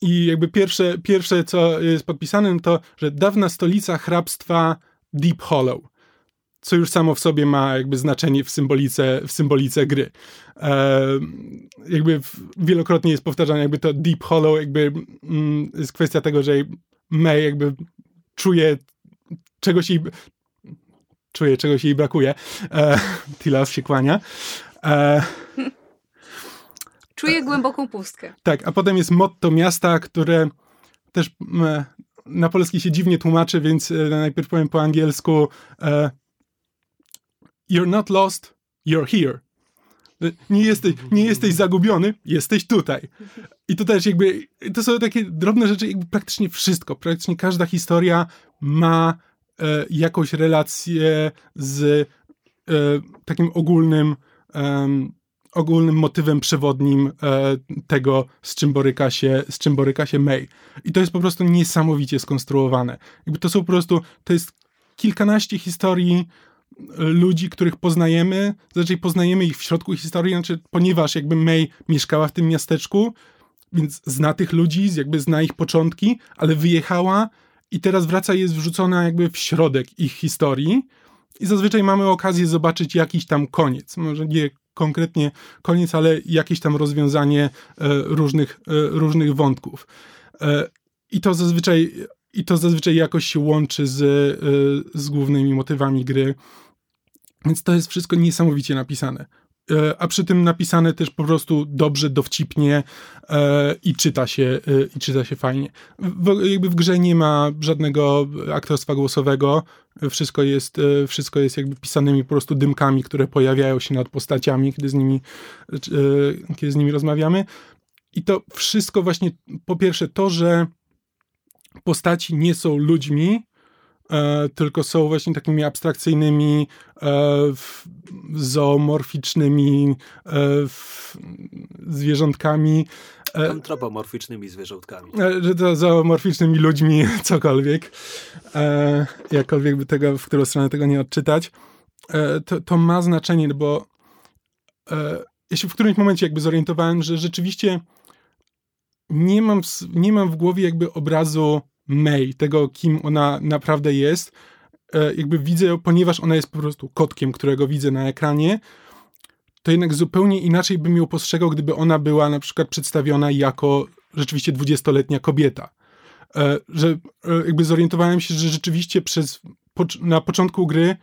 i jakby pierwsze, pierwsze, co jest podpisane, to, że dawna stolica hrabstwa Deep Hollow. Co już samo w sobie ma jakby znaczenie w symbolice, w symbolice gry. E, jakby w, wielokrotnie jest powtarzane jakby to Deep Hollow, jakby mm, jest kwestia tego, że May jakby czuje czegoś jej czuje, czegoś jej brakuje. E, Tilas się kłania. E, Czuję głęboką pustkę. tak, a potem jest motto miasta, które też mm, na polski się dziwnie tłumaczy, więc e, najpierw powiem po angielsku e, You're not lost, you're here. E, Nie jesteś, nie jesteś zagubiony, jesteś tutaj. I to też jakby, to są takie drobne rzeczy, jakby praktycznie wszystko, praktycznie każda historia ma e, jakąś relację z e, takim ogólnym em, ogólnym motywem przewodnim e, tego, z czym, boryka się, z czym boryka się May. I to jest po prostu niesamowicie skonstruowane. Jakby to są po prostu, to jest kilkanaście historii e, ludzi, których poznajemy, zazwyczaj poznajemy ich w środku historii, znaczy, ponieważ jakby May mieszkała w tym miasteczku, więc zna tych ludzi, jakby zna ich początki, ale wyjechała i teraz wraca i jest wrzucona jakby w środek ich historii i zazwyczaj mamy okazję zobaczyć jakiś tam koniec. Może nie konkretnie koniec, ale jakieś tam rozwiązanie e, różnych, e, różnych wątków. E, I to zazwyczaj i to zazwyczaj jakoś się łączy z, z głównymi motywami gry. Więc to jest wszystko niesamowicie napisane. E, A przy tym napisane też po prostu dobrze, dowcipnie e, i czyta się, e, i czyta się fajnie. W, jakby w grze nie ma żadnego aktorstwa głosowego. Wszystko jest, wszystko jest jakby pisanymi po prostu dymkami, które pojawiają się nad postaciami, kiedy z nimi, kiedy z nimi rozmawiamy. I to wszystko właśnie, po pierwsze to, że postaci nie są ludźmi, tylko są właśnie takimi abstrakcyjnymi, e, zoomorficznymi e, zwierzątkami, e, Antropomorficznymi zwierzątkami. e, zoomorficznymi ludźmi, cokolwiek, e, jakkolwiek by tego, w którą stronę tego nie odczytać, e, to, to ma znaczenie, bo e, ja się w którymś momencie jakby zorientowałem, że rzeczywiście nie mam, nie mam w głowie jakby obrazu May, tego kim ona naprawdę jest. E, jakby widzę ponieważ ona jest po prostu kotkiem, którego widzę na ekranie, to jednak zupełnie inaczej bym ją postrzegał, gdyby ona była na przykład przedstawiona jako rzeczywiście dwudziestoletnia kobieta. E, że e, jakby zorientowałem się, że rzeczywiście przez, na początku gry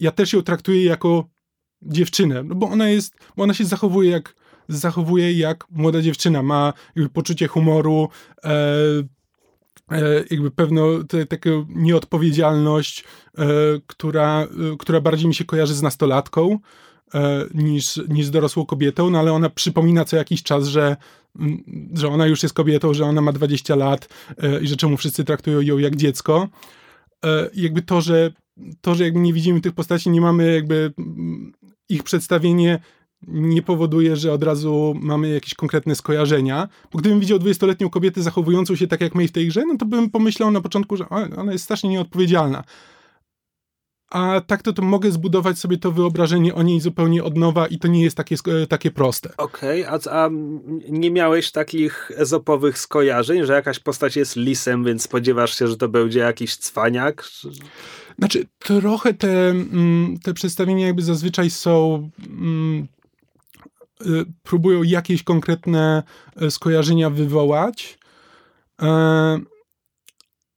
ja też ją traktuję jako dziewczynę, no bo ona jest, bo ona się zachowuje jak, zachowuje jak młoda dziewczyna, ma poczucie humoru, jakby pewną te, taką nieodpowiedzialność, e, która, e, która bardziej mi się kojarzy z nastolatką e, niż, niż z dorosłą kobietą, no ale ona przypomina co jakiś czas, że, że ona już jest kobietą, że ona ma 20 lat e, i że czemu wszyscy traktują ją jak dziecko. E, jakby to, że to, że jakby nie widzimy tych postaci, nie mamy jakby ich przedstawienie nie powoduje, że od razu mamy jakieś konkretne skojarzenia. Bo gdybym widział 20-letnią kobietę zachowującą się tak jak May w tej grze, no to bym pomyślał na początku, że ona jest strasznie nieodpowiedzialna. A tak to, to mogę zbudować sobie to wyobrażenie o niej zupełnie od nowa i to nie jest takie, takie proste. Okej, a, a nie miałeś takich ezopowych skojarzeń, że jakaś postać jest lisem, więc spodziewasz się, że to będzie jakiś cwaniak? Znaczy, trochę te, mm, te przedstawienia jakby zazwyczaj są. Y, próbują jakieś konkretne e, skojarzenia wywołać, e,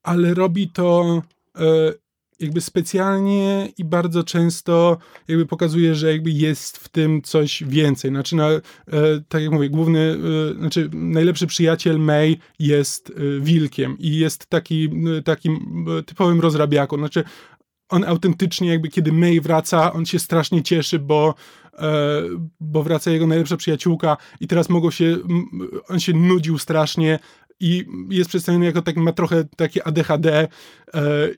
ale robi to e, jakby specjalnie i bardzo często jakby pokazuje, że jakby jest w tym coś więcej. Znaczy, no, e, tak jak mówię, główny, znaczy najlepszy przyjaciel May jest wilkiem i jest taki, takim typowym rozrabiaką. Znaczy, on autentycznie jakby kiedy May wraca, on się strasznie cieszy, bo, e, bo wraca jego najlepsza przyjaciółka i teraz mogą się, on się nudził strasznie i jest przedstawiony jako taki, ma trochę takie ADHD e,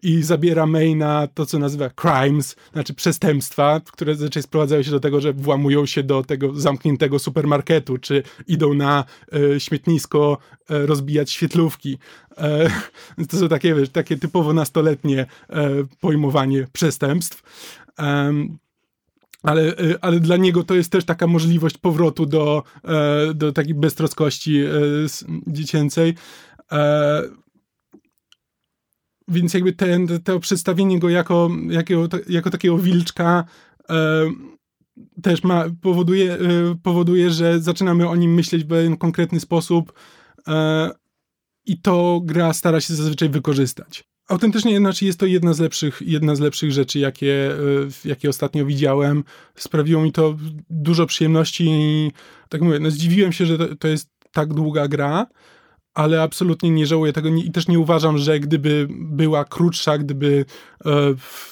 i zabiera May na to, co nazywa crimes, znaczy przestępstwa, które zazwyczaj sprowadzają się do tego, że włamują się do tego zamkniętego supermarketu, czy idą na e, śmietnisko e, rozbijać świetlówki. To są takie, wiesz, takie typowo nastoletnie pojmowanie przestępstw. Ale, e, ale dla niego to jest też taka możliwość powrotu do, e, do takiej beztroskości e, dziecięcej. E, więc jakby ten, to przedstawienie go jako, jako, jako takiego wilczka też ma, powoduje, powoduje, że zaczynamy o nim myśleć w pewien konkretny sposób i to gra stara się zazwyczaj wykorzystać. Autentycznie znaczy jest to jedna z lepszych, jedna z lepszych rzeczy, jakie, e, jakie ostatnio widziałem. Sprawiło mi to dużo przyjemności i tak mówię, no zdziwiłem się, że to, to jest tak długa gra, ale absolutnie nie żałuję tego i też nie uważam, że gdyby była krótsza, gdyby e,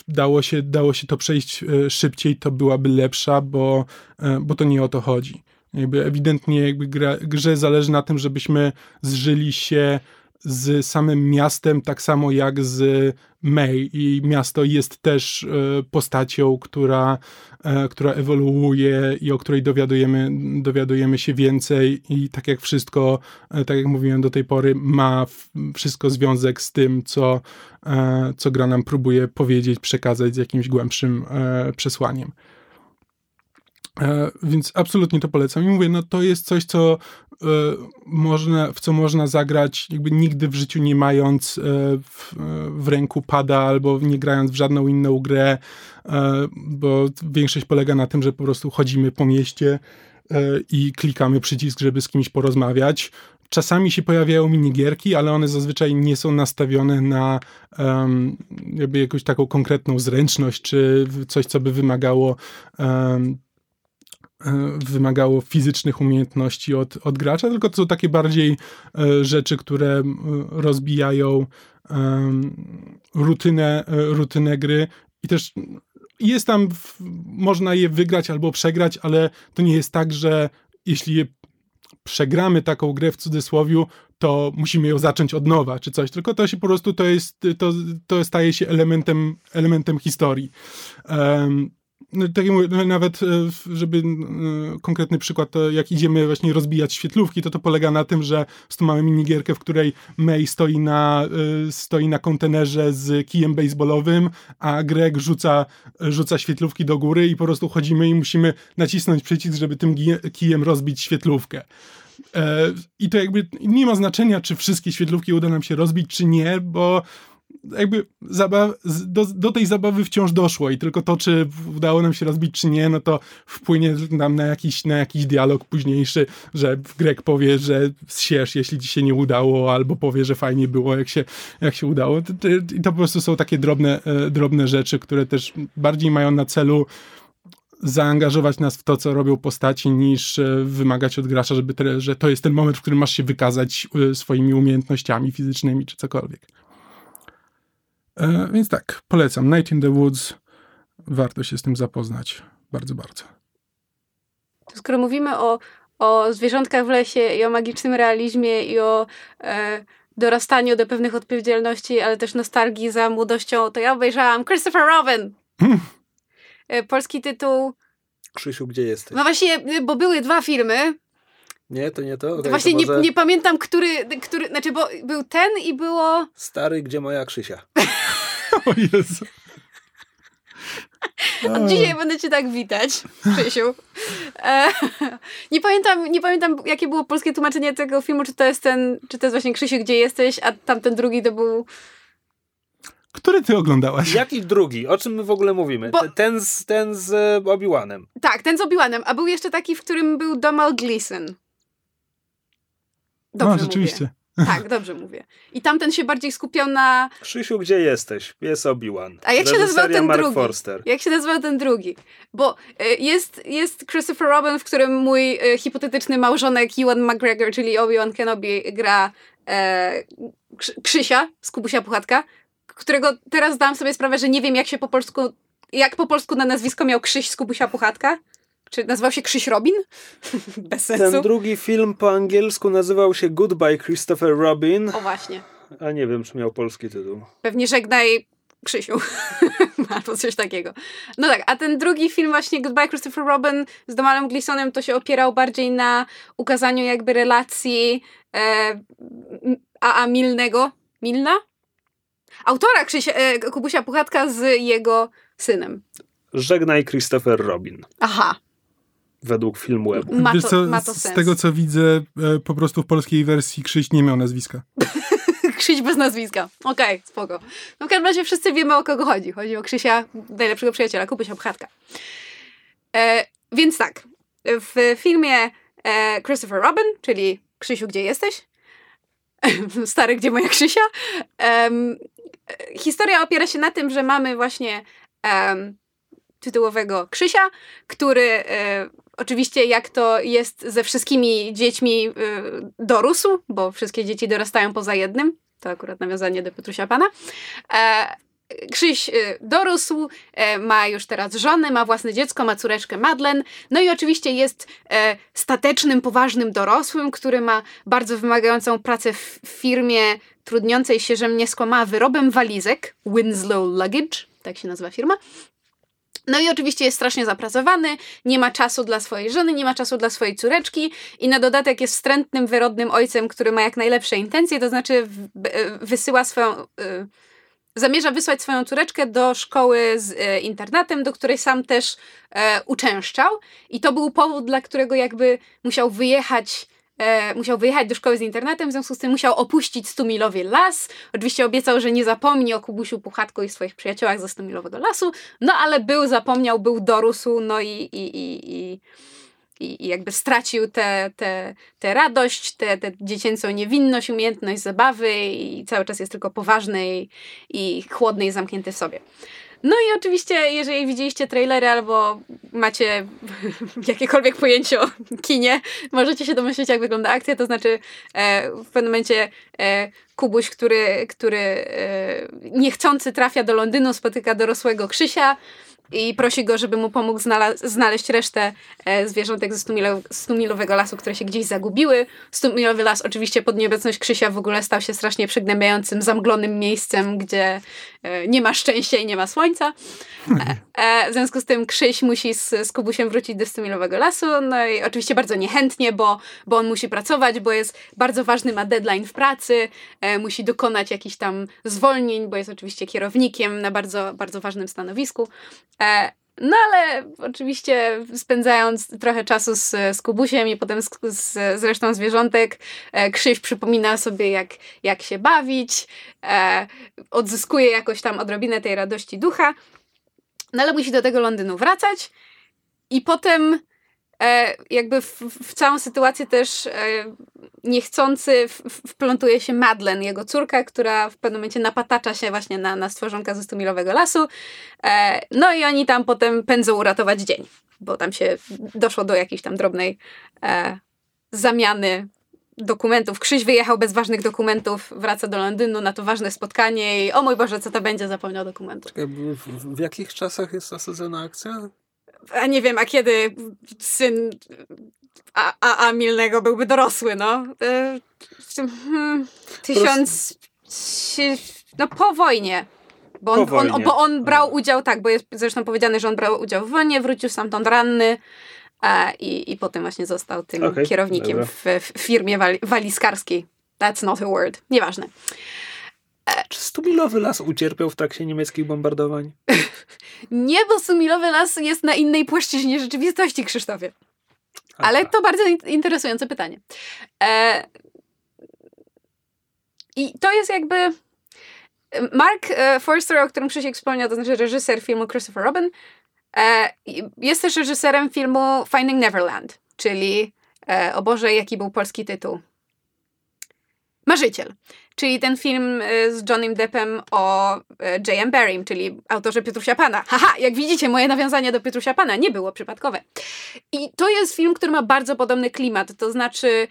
dało, się, dało się to przejść e, szybciej, to byłaby lepsza, bo, e, bo to nie o to chodzi. Jakby ewidentnie jakby gra, grze zależy na tym, żebyśmy zżyli się z samym miastem, tak samo jak z May. I miasto jest też e, postacią, która, e, która ewoluuje i o której dowiadujemy, dowiadujemy się więcej. I tak jak wszystko, e, tak jak mówiłem do tej pory, ma wszystko związek z tym, co, co gra nam próbuje powiedzieć, przekazać z jakimś głębszym przesłaniem. Więc absolutnie to polecam. I mówię, no to jest coś, co E, można, w co można zagrać, jakby nigdy w życiu nie mając e, w, w, ręku pada albo nie grając w żadną inną grę, e, bo większość polega na tym, że po prostu chodzimy po mieście i klikamy przycisk, żeby z kimś porozmawiać. Czasami się pojawiają minigierki, ale one zazwyczaj nie są nastawione na um, jakby jakąś taką konkretną zręczność, czy coś, co by wymagało um, E, wymagało fizycznych umiejętności od, od gracza, tylko to są takie bardziej e, rzeczy, które rozbijają rutynę, e, rutynę gry i też jest tam, można je wygrać albo przegrać, ale to nie jest tak, że jeśli przegramy taką grę w cudzysłowiu, to musimy ją zacząć od nowa, czy coś, tylko to się po prostu, to jest, to, to staje się elementem, elementem historii. Um, tak nawet e, żeby e, konkretny przykład, jak idziemy właśnie rozbijać świetlówki, to to polega na tym, że tu mamy minigierkę, w której May stoi na, e, stoi na kontenerze z kijem baseballowym, a Greg rzuca, rzuca świetlówki do góry i po prostu chodzimy i musimy nacisnąć przycisk, żeby tym kijem rozbić świetlówkę. I to jakby nie ma znaczenia, czy wszystkie świetlówki uda nam się rozbić, czy nie, bo jakby zabaw, do, do, tej zabawy wciąż doszło i tylko to, czy udało nam się rozbić, czy nie, no to wpłynie nam na jakiś, na jakiś dialog późniejszy, że Greg powie, że siesz, jeśli ci się nie udało, albo powie, że fajnie było, jak się, jak się udało. I to po prostu są takie drobne, e, drobne rzeczy, które też bardziej mają na celu zaangażować nas w to, co robią postaci, niż e, wymagać od gracza, żeby te, że to jest ten moment, w którym masz się wykazać e, swoimi umiejętnościami fizycznymi, czy cokolwiek. E, więc tak, polecam. Night in the Woods. Warto się z tym zapoznać. Bardzo, bardzo. Skoro mówimy o, o zwierzątkach w lesie i o magicznym realizmie i o e, dorastaniu do pewnych odpowiedzialności, ale też nostalgii za młodością, to ja obejrzałam Christopher Robin. Hmm. E, polski tytuł. Krzysiu, gdzie jesteś? No właśnie, bo były dwa filmy. Nie, to nie to. Okay, Właśnie to może... nie, nie pamiętam, który, który, znaczy, bo był ten i było... Stary, gdzie moja Krzysia? o Jezu. Od dzisiaj będę cię tak witać, Krzysiu. E, nie, pamiętam, nie pamiętam, jakie było polskie tłumaczenie tego filmu, czy to jest ten, czy to jest właśnie Krzysiu, gdzie jesteś, a tamten drugi to był... Który ty oglądałaś? Jaki drugi? O czym my w ogóle mówimy? Bo... Ten z, ten z e, Obi-Wanem. Tak, ten z Obi-Wanem, a był jeszcze taki, w którym był Domal Gleeson. Dobrze no, rzeczywiście. Mówię. Tak, dobrze mówię. I tamten się bardziej skupiał na... Krzysiu, gdzie jesteś? Jest Obi-Wan. A jak się nazywał ten Mark drugi? Forster. Jak się nazywał ten drugi? Bo y, jest, jest Christopher Robin, w którym mój y, hipotetyczny małżonek Ewan McGregor, czyli Obi-Wan Kenobi, gra e, Krzysia z Kubusia Puchatka, którego teraz zdałam sobie sprawę, że nie wiem jak się po polsku, jak po polsku na nazwisko miał Krzyś z Kubusia Puchatka. Czy nazywał się Krzyś Robin? Bez sensu. Ten drugi film po angielsku nazywał się Goodbye Christopher Robin. O właśnie. A nie wiem, czy miał polski tytuł. Pewnie żegnaj Krzysiu. Albo coś takiego. No tak, a ten drugi film właśnie Goodbye Christopher Robin z Domalem Gleesonem to się opierał bardziej na ukazaniu jakby relacji e, A.A. Milnego. Milna? Autora Krzysia, e, Kubusia Puchatka z jego synem. Żegnaj Christopher Robin. Aha, według filmu. Ma to, co, ma to z tego co widzę, e, po prostu w polskiej wersji Krzyś nie miał nazwiska. Krzyś bez nazwiska. Okej, okay, spoko. No w każdym razie wszyscy wiemy o kogo chodzi. Chodzi o Krzysia, najlepszego przyjaciela, Kubusia Pchatka. E, więc tak, w filmie e, Christopher Robin, czyli Krzysiu, gdzie jesteś? Stary, gdzie moja Krzysia? Um, historia opiera się na tym, że mamy właśnie um, tytułowego Krzysia, który e, oczywiście jak to jest ze wszystkimi dziećmi e, dorósł, bo wszystkie dzieci dorastają poza jednym, to akurat nawiązanie do Petrusia Pana. E, Krzyś dorósł, ma już teraz żonę, ma własne dziecko, ma córeczkę Madlen. No i oczywiście jest statecznym, poważnym dorosłym, który ma bardzo wymagającą pracę w firmie trudniącej się, że mnie skłamała wyrobem walizek, Winslow Luggage, tak się nazywa firma. No i oczywiście jest strasznie zapracowany, nie ma czasu dla swojej żony, nie ma czasu dla swojej córeczki i na dodatek jest wstrętnym, wyrodnym ojcem, który ma jak najlepsze intencje, to znaczy wysyła swoją... Y, zamierza wysłać swoją córeczkę do szkoły z y, internatem, do której sam też e, uczęszczał. I to był powód, dla którego jakby musiał wyjechać e, musiał wyjechać do szkoły z internetem, w związku z tym musiał opuścić Stumilowie las. Oczywiście obiecał, że nie zapomni o Kubusiu Puchatko i swoich przyjaciołach ze Stumilowego lasu, no ale był, zapomniał, był, dorósł, no i, i, i, i i, jakby stracił tę te, te radość, tę te, te dziecięcą niewinność, umiejętność zabawy i cały czas jest tylko poważny i, i chłodny i zamknięty w sobie. No i oczywiście, jeżeli widzieliście trailery albo macie jakiekolwiek pojęcie o kinie, możecie się domyślić, jak wygląda akcja. To znaczy, e, w pewnym momencie e, Kubuś, który, który e, niechcący trafia do Londynu, spotyka dorosłego Krzysia, i prosi go, żeby mu pomógł znaleźć resztę e, zwierzątek ze stumilowego lasu, które się gdzieś zagubiły. Stumilowy las oczywiście pod nieobecność Krzysia w ogóle stał się strasznie przygnębiającym, zamglonym miejscem, gdzie e, nie ma szczęścia i nie ma słońca. E, w związku z tym Krzyś musi z, z Kubusiem wrócić do stumilowego lasu, no i oczywiście bardzo niechętnie, bo, bo on musi pracować, bo jest bardzo ważny, ma deadline w pracy, musi dokonać jakichś tam zwolnień, bo jest oczywiście kierownikiem na bardzo, bardzo ważnym stanowisku. E, no ale oczywiście spędzając trochę czasu z, z Kubusiem i potem z, z, z resztą zwierzątek, e, Krzyś przypomina sobie jak, jak się bawić, e, odzyskuje jakoś tam odrobinę tej radości ducha, no ale musi do tego Londynu wracać i potem e, jakby w, w, całą sytuację też e, niechcący w, wplątuje się Madlen, jego córka, która w pewnym momencie napatacza się właśnie na, na stworzonka ze stumilowego lasu. E, no i oni tam potem pędzą uratować dzień, bo tam się doszło do jakiejś tam drobnej e, zamiany dokumentów. Krzyś wyjechał bez ważnych dokumentów, wraca do Londynu na to ważne spotkanie i o mój Boże, co to będzie, zapomniał dokumentów. W, w jakich czasach jest osadzona akcja? A nie wiem, a kiedy syn a, a, a Milnego byłby dorosły, no. E, hmm, tysiąc... No po wojnie. Bo on, wojnie. on, bo on brał udział, tak, bo jest zresztą powiedziane, że on brał udział w wojnie, wrócił stamtąd ranny a, i, i potem właśnie został tym okay, kierownikiem w, w, firmie wal, walizkarskiej. That's not a word. Nieważne. Czy Stumilowy Las ucierpiał w trakcie niemieckich bombardowań? nie, bo Stumilowy Las jest na innej płaszczyźnie rzeczywistości, Krzysztofie. Ale to bardzo interesujące pytanie. E, I to jest jakby. Mark e, Forster, o którym Krzysiek wspomniał, to znaczy reżyser filmu Christopher Robin, e, jest też reżyserem filmu Finding Neverland, czyli e, o Boże, jaki był polski tytuł? Marzyciel. Czyli ten film y, z Johnnym Deppem o y, J.M. Barrym, czyli autorze Piotrusia Pana. Haha, jak widzicie, moje nawiązanie do Piotrusia Pana nie było przypadkowe. I to jest film, który ma bardzo podobny klimat. To znaczy,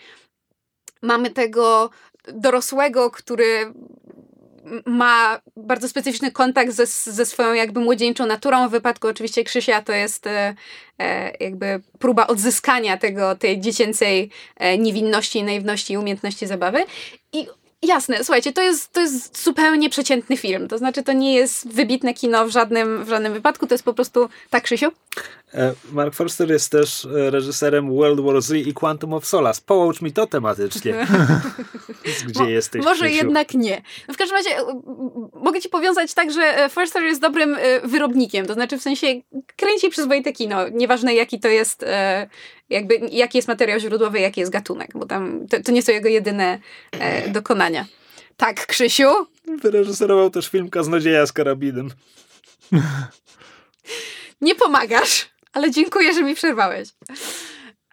mamy tego dorosłego, który ma bardzo specyficzny kontakt ze, ze swoją jakby młodzieńczą naturą. W wypadku oczywiście Krzysia to jest e, e jakby próba odzyskania tego, tej dziecięcej e, niewinności, naiwności i umiejętności zabawy. I Jasne, słuchajcie, to jest, to jest zupełnie przeciętny film. To znaczy, to nie jest wybitne kino w żadnym, w żadnym wypadku, to jest po prostu tak, Krzysiu? E, Mark Forster jest też e, reżyserem World War Z i Quantum of Solace. Połącz mi to tematycznie. Gdzie Mo, jesteś, Może Krzysiu? jednak nie. No w każdym razie e, mogę ci powiązać tak, że Forster jest dobrym wyrobnikiem, to znaczy w sensie kręci przyzwoite kino. Nieważne jaki to jest jakby jaki jest materiał źródłowy, jaki jest gatunek, bo tam to, to nie są jego jedyne dokonania. Tak, Krzysiu? Wyreżyserował też film Kaznodzieja z karabinem. Nie pomagasz, ale dziękuję, że mi przerwałeś.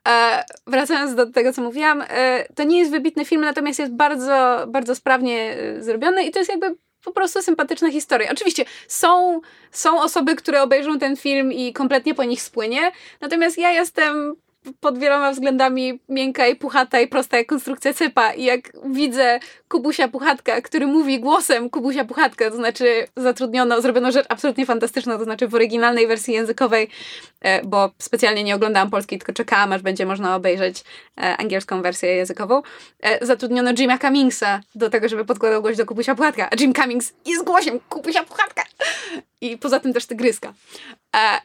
E, wracając do tego, co mówiłam, e, to nie jest wybitny film, natomiast jest bardzo, bardzo sprawnie e, zrobiony i to jest jakby po prostu sympatyczna historia. Oczywiście są, są osoby, które obejrzą ten film i kompletnie po nich spłynie, natomiast ja jestem pod wieloma względami miękka i puchata i prosta jak konstrukcja cypa. I jak widzę Kubusia Puchatka, który mówi głosem Kubusia Puchatka, to znaczy zatrudniono, zrobiono rzecz absolutnie fantastyczną, to znaczy w oryginalnej wersji językowej, e, bo specjalnie nie oglądałam polskiej, tylko czekałam, aż będzie można obejrzeć e, angielską wersję językową. E, zatrudniono Jima Cummingsa do tego, żeby podkładał głos do Kubusia Puchatka, a Jim Cummings jest głosiem Kubusia Puchatka. I poza tym też tygryska.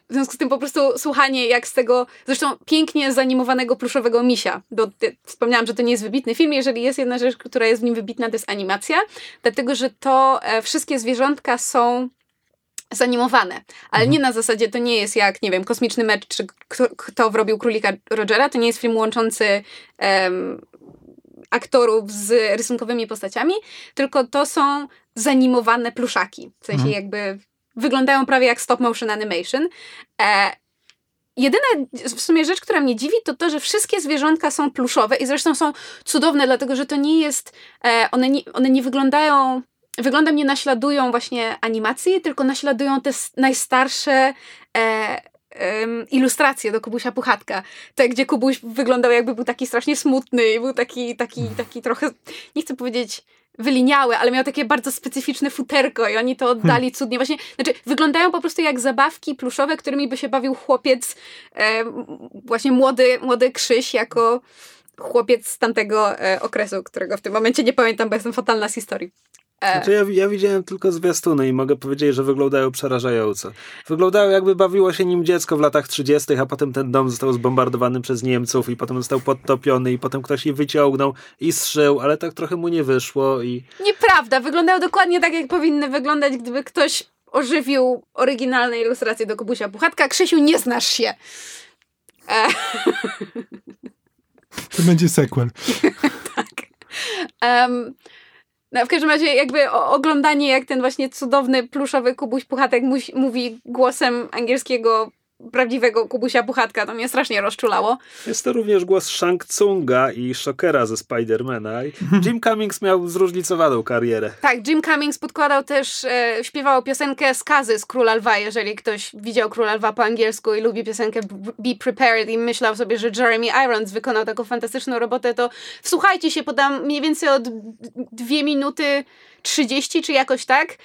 W związku z tym po prostu słuchanie jak z tego, zresztą pięknie zanimowanego pluszowego misia, bo wspomniałam, że to nie jest wybitny film, jeżeli jest jedna rzecz, która jest w nim wybitna, to jest animacja, dlatego że to e, wszystkie zwierzątka są zanimowane, ale mhm. nie na zasadzie, to nie jest jak, nie wiem, Kosmiczny Mecz, czy kto, kto wrobił Królika Rogera, to nie jest film łączący um, aktorów z rysunkowymi postaciami, tylko to są zanimowane pluszaki, w sensie mhm. jakby wyglądają prawie jak stop motion animation. E, Jedyna w sumie rzecz, która mnie dziwi, to to, że wszystkie zwierzątka są pluszowe i zresztą są cudowne, dlatego że to nie jest, e, one, nie, one nie wyglądają, wyglądem nie naśladują właśnie animacji, tylko naśladują te najstarsze e, ilustracje do Kubusia Puchatka. Te, gdzie Kubuś wyglądał jakby był taki strasznie smutny i był taki, taki, taki trochę, nie chcę powiedzieć wyliniały, ale miał takie bardzo specyficzne futerko i oni to oddali hmm. cudnie. Właśnie, znaczy, wyglądają po prostu jak zabawki pluszowe, którymi by się bawił chłopiec, e, właśnie młody, młody Krzyś, jako chłopiec z tamtego e, okresu, którego w tym momencie nie pamiętam, bo jestem fatalna z historii. E. Znaczy ja, ja widziałem tylko zwiastuny i mogę powiedzieć, że wyglądają przerażająco. Wyglądają jakby bawiło się nim dziecko w latach 30., a potem ten dom został zbombardowany przez Niemców i potem został podtopiony i potem ktoś je wyciągnął i zszył, ale tak trochę mu nie wyszło i... Nieprawda, wyglądają dokładnie tak, jak powinny wyglądać, gdyby ktoś ożywił oryginalne ilustracje do Kubusia Puchatka. Krzysiu, nie znasz się. E... To będzie sequel. tak. Um, no, w każdym razie jakby oglądanie, jak ten właśnie cudowny pluszowy Kubuś Puchatek mówi głosem angielskiego prawdziwego Kubusia Puchatka, to mnie strasznie rozczulało. Jest to również głos Shang Tsunga i Shockera ze Spidermana. Jim Cummings miał zróżnicowaną karierę. Tak, Jim Cummings podkładał też, e, śpiewał piosenkę Skazy z Króla Lwa, jeżeli ktoś widział Króla Lwa po angielsku i lubi piosenkę Be Prepared i myślał sobie, że Jeremy Irons wykonał taką fantastyczną robotę, to wsłuchajcie się, podam mniej więcej od dwie minuty 30 czy jakoś tak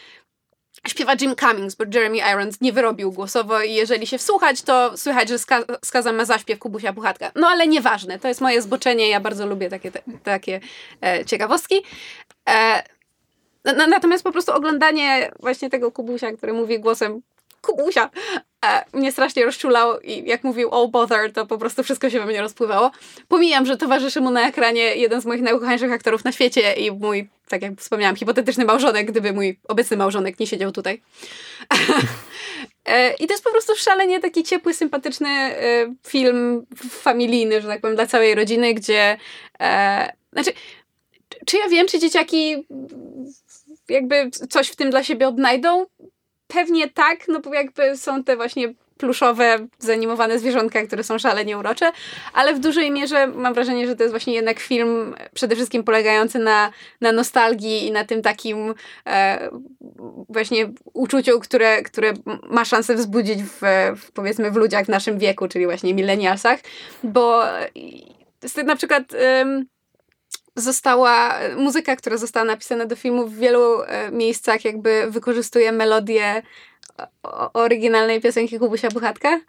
śpiewa Jim Cummings, bo Jeremy Irons nie wyrobił głosowo i jeżeli się wsłuchać, to słychać, że ska skazam ma zaśpiew Kubusia Puchatka. No ale nieważne, to jest moje zboczenie, ja bardzo lubię takie, te, takie e, ciekawostki. E, natomiast po prostu oglądanie właśnie tego Kubusia, który mówi głosem Kubusia, e, mnie strasznie rozczulał i jak mówił all bother, to po prostu wszystko się we mnie rozpływało. Pomijam, że towarzyszy mu na ekranie jeden z moich najukochańszych aktorów na świecie i mój, tak jak wspomniałam, hipotetyczny małżonek, gdyby mój obecny małżonek nie siedział tutaj. E, I to jest po prostu szalenie taki ciepły, sympatyczny e, film familijny, że tak powiem, dla całej rodziny, gdzie e, znaczy, czy ja wiem, czy dzieciaki jakby coś w tym dla siebie odnajdą? Pewnie tak, no bo jakby są te właśnie pluszowe, zanimowane zwierzątka, które są szalenie urocze, ale w dużej mierze mam wrażenie, że to jest właśnie jednak film przede wszystkim polegający na, na nostalgii i na tym takim e, właśnie uczuciu, które, które ma szansę wzbudzić w, w, powiedzmy w ludziach w naszym wieku, czyli właśnie milenialsach, bo na przykład została, muzyka, która została napisana do filmu w wielu e, miejscach jakby wykorzystuje melodię oryginalnej piosenki Kubusia Buchatka.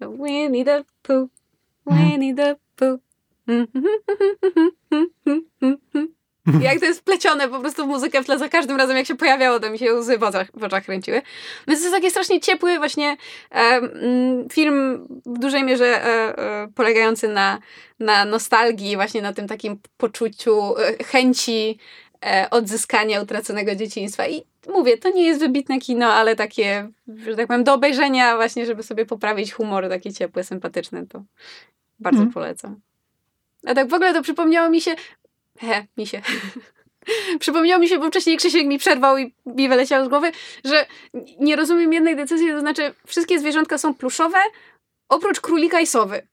Winnie the Pooh, Winnie the Pooh. Jak to jest wplecione po prostu w muzykę w tle za każdym razem, jak się pojawiało, to mi się łzy w oczach, w oczach kręciły. Więc to jest taki strasznie ciepły właśnie e, film w dużej mierze e, e, polegający na, na nostalgii, właśnie na tym takim poczuciu e, chęci odzyskania utraconego dzieciństwa. I mówię, to nie jest wybitne kino, ale takie, że tak powiem, do obejrzenia właśnie, żeby sobie poprawić humor taki ciepły, sympatyczny, to bardzo hmm. polecam. A tak w ogóle to przypomniało mi się, he, mi się, Przypomniało mi się, bo wcześniej Krzysiek mi przerwał i mi wyleciał z głowy, że nie rozumiem jednej decyzji, to znaczy wszystkie zwierzątka są pluszowe, oprócz królika i sowy.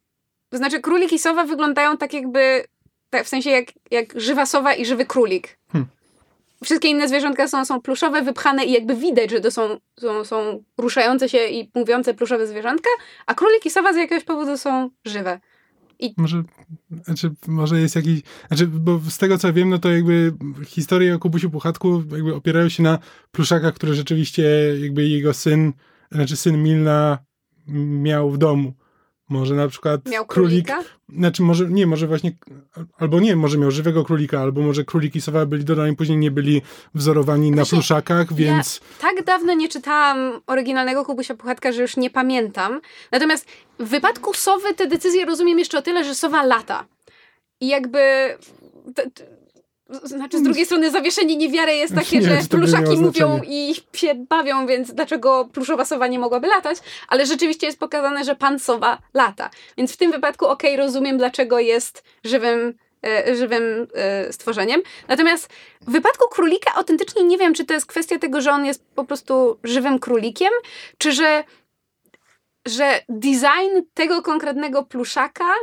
To znaczy królik i sowa wyglądają tak jakby, tak w sensie jak, jak żywa sowa i żywy królik. Hmm. Wszystkie inne zwierzątka są, są pluszowe, wypchane i jakby widać, że to są, są, są ruszające się i mówiące pluszowe zwierzątka, a królik i sowa z jakiegoś powodu są żywe. Może, znaczy, może jest jakiś. Znaczy, bo z tego co wiem, no to jakby historie o Kubusiu Puchatku jakby opierają się na pluszakach, które rzeczywiście jakby jego syn, znaczy syn Milna miał w domu. Może na przykład Miał królik. królika? Znaczy, może nie, może właśnie. Albo nie, może miał żywego królika, albo może królik i sowa byli dodani, później nie byli wzorowani na pluszakach, więc. Ja tak dawno nie czytałam oryginalnego Kubusia Puchatka, że już nie pamiętam. Natomiast w wypadku sowy te decyzje rozumiem jeszcze o tyle, że sowa lata. I jakby... Znaczy, z drugiej strony zawieszenie niewiary jest takie, Nie że pluszaki mówią i się bawią, więc dlaczego pluszowa sowa nie mogłaby latać? Ale rzeczywiście jest pokazane, że pan sowa lata. Więc w tym wypadku okej, rozumiem, dlaczego jest żywym e, żywym e, stworzeniem. Natomiast w wypadku królika autentycznie nie wiem, czy to jest kwestia tego, że on jest po prostu żywym królikiem, czy że, że design tego konkretnego pluszaka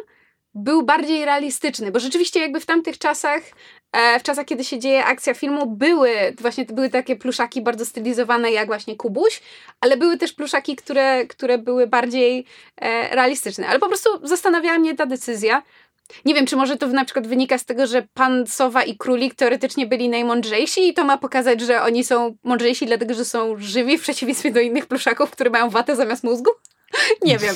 był bardziej realistyczny, bo rzeczywiście jakby w tamtych czasach, w czasach, kiedy się dzieje akcja filmu, były właśnie były takie pluszaki bardzo stylizowane jak właśnie Kubuś, ale były też pluszaki, które, które były bardziej e, realistyczne. Ale po prostu zastanawiała mnie ta decyzja. Nie wiem, czy może to na przykład wynika z tego, że pan Sowa i Królik teoretycznie byli najmądrzejsi i to ma pokazać, że oni są mądrzejsi dlatego, że są żywi w przeciwieństwie do innych pluszaków, które mają watę zamiast mózgu? Nie wiem.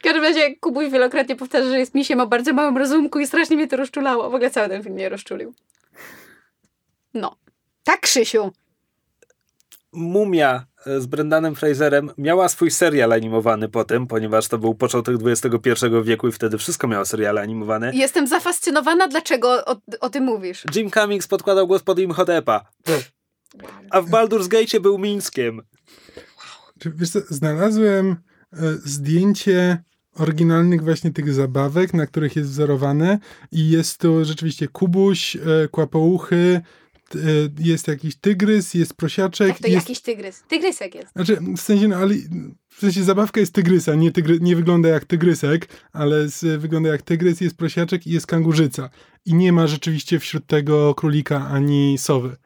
W każdym razie Kubuś wielokrotnie powtarza, że jest misiem o bardzo małym rozumku i strasznie mnie to rozczulało. W ogóle cały ten film mnie rozczulił. No. Tak, Krzysiu. Mumia e, z Brendanem Fraserem miała swój serial animowany potem, ponieważ to był początek XXI wieku i wtedy wszystko miało seriale animowane. Jestem zafascynowana, dlaczego o, o tym mówisz. Jim Cummings podkładał głos pod Imhotepa. A w Baldur's Gate był Mińskiem. Wiesz co, znalazłem e, zdjęcie oryginalnych właśnie tych zabawek, na których jest wzorowane i jest to rzeczywiście kubuś, e, kłapouchy, e, jest jakiś tygrys, jest prosiaczek. Jak to jest, jakiś tygrys. Tygrysek jest. Znaczy, w sensie, no ale w sensie zabawka jest tygrysa, nie, tygry, nie wygląda jak tygrysek, ale z, wygląda jak tygrys, jest prosiaczek i jest kangurzyca. I nie ma rzeczywiście wśród tego królika ani sowy.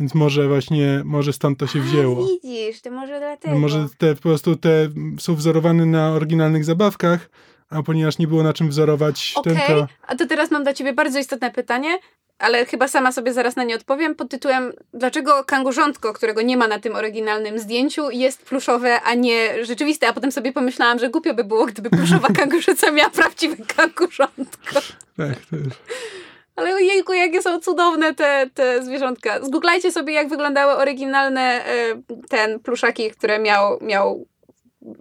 Więc może właśnie, może stąd to się wzięło. A, widzisz, to może dlatego. No może te po prostu te są wzorowane na oryginalnych zabawkach, a ponieważ nie było na czym wzorować Okej, ten, to... a to teraz mam dla ciebie bardzo istotne pytanie, ale chyba sama sobie zaraz na nie odpowiem pod tytułem dlaczego kangurzątko, którego nie ma na tym oryginalnym zdjęciu jest pluszowe, a nie rzeczywiste, a potem sobie pomyślałam, że głupio by było, gdyby pluszowa kangurzyca miała prawdziwe kangurzątko. Tak, to jest. Ale ojejku, jakie są cudowne te, te zwierzątka. Zgooglajcie sobie, jak wyglądały oryginalne e, ten pluszaki, które miał, miał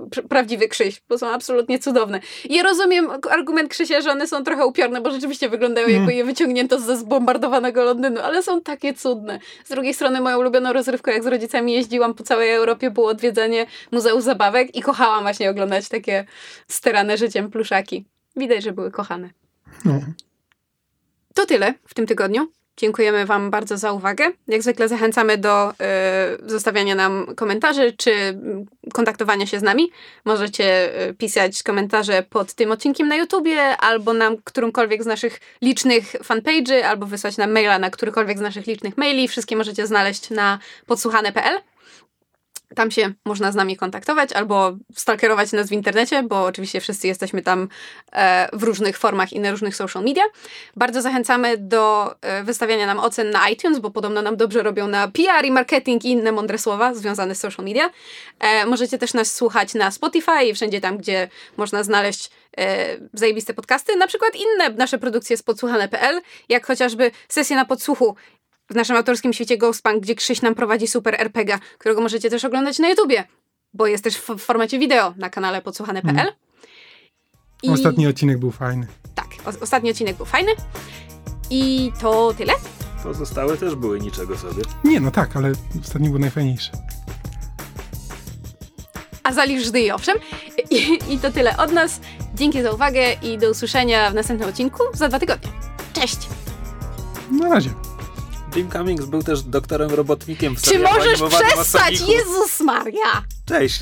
pr- prawdziwy Krzyś, bo są absolutnie cudowne. I ja rozumiem argument Krzysia, że one są trochę upiorne, bo rzeczywiście wyglądają jakby je wyciągnięto ze zbombardowanego Londynu, ale są takie cudne. Z drugiej strony moją ulubioną rozrywką, jak z rodzicami jeździłam po całej Europie, było odwiedzanie Muzeum Zabawek i kochałam właśnie oglądać takie sterane życiem pluszaki. Widać, że były kochane. No. To tyle w tym tygodniu. Dziękujemy Wam bardzo za uwagę. Jak zwykle zachęcamy do y, zostawiania nam komentarzy czy mm, kontaktowania się z nami. Możecie y, pisać komentarze pod tym odcinkiem na YouTubie albo na którymkolwiek z naszych licznych fanpage'y, albo wysłać nam maila na którykolwiek z naszych licznych maili. Wszystkie możecie znaleźć na podsłuchane.pl. Tam się można z nami kontaktować albo stalkerować nas w internecie, bo oczywiście wszyscy jesteśmy tam e, w różnych formach i na różnych social media. Bardzo zachęcamy do e, wystawiania nam ocen na iTunes, bo podobno nam dobrze robią na PR i marketing i inne mądre słowa związane z social media. E, możecie też nas słuchać na Spotify i wszędzie tam, gdzie można znaleźć zajebiste podcasty, na przykład inne nasze produkcje z podsłuchane.pl, jak chociażby sesje na podsłuchu w naszym autorskim świecie Ghostpunk, gdzie Krzyś nam prowadzi super RPG, którego możecie też oglądać na YouTubie, bo jest też w w formacie wideo na kanale podsłuchane.pl. I Ostatni odcinek był fajny. tak, o, ostatni odcinek był fajny. I to tyle. Pozostałe też były niczego sobie. Nie, no tak, ale ostatni był najfajniejszy. A zalisz żdy i owszem. I, I to tyle od nas. Dzięki za uwagę i do usłyszenia w następnym odcinku za dwa tygodnie. Cześć! Na razie. Jim Cummings był też doktorem robotnikiem w Czy możesz przestać? Jezus Maria! Cześć!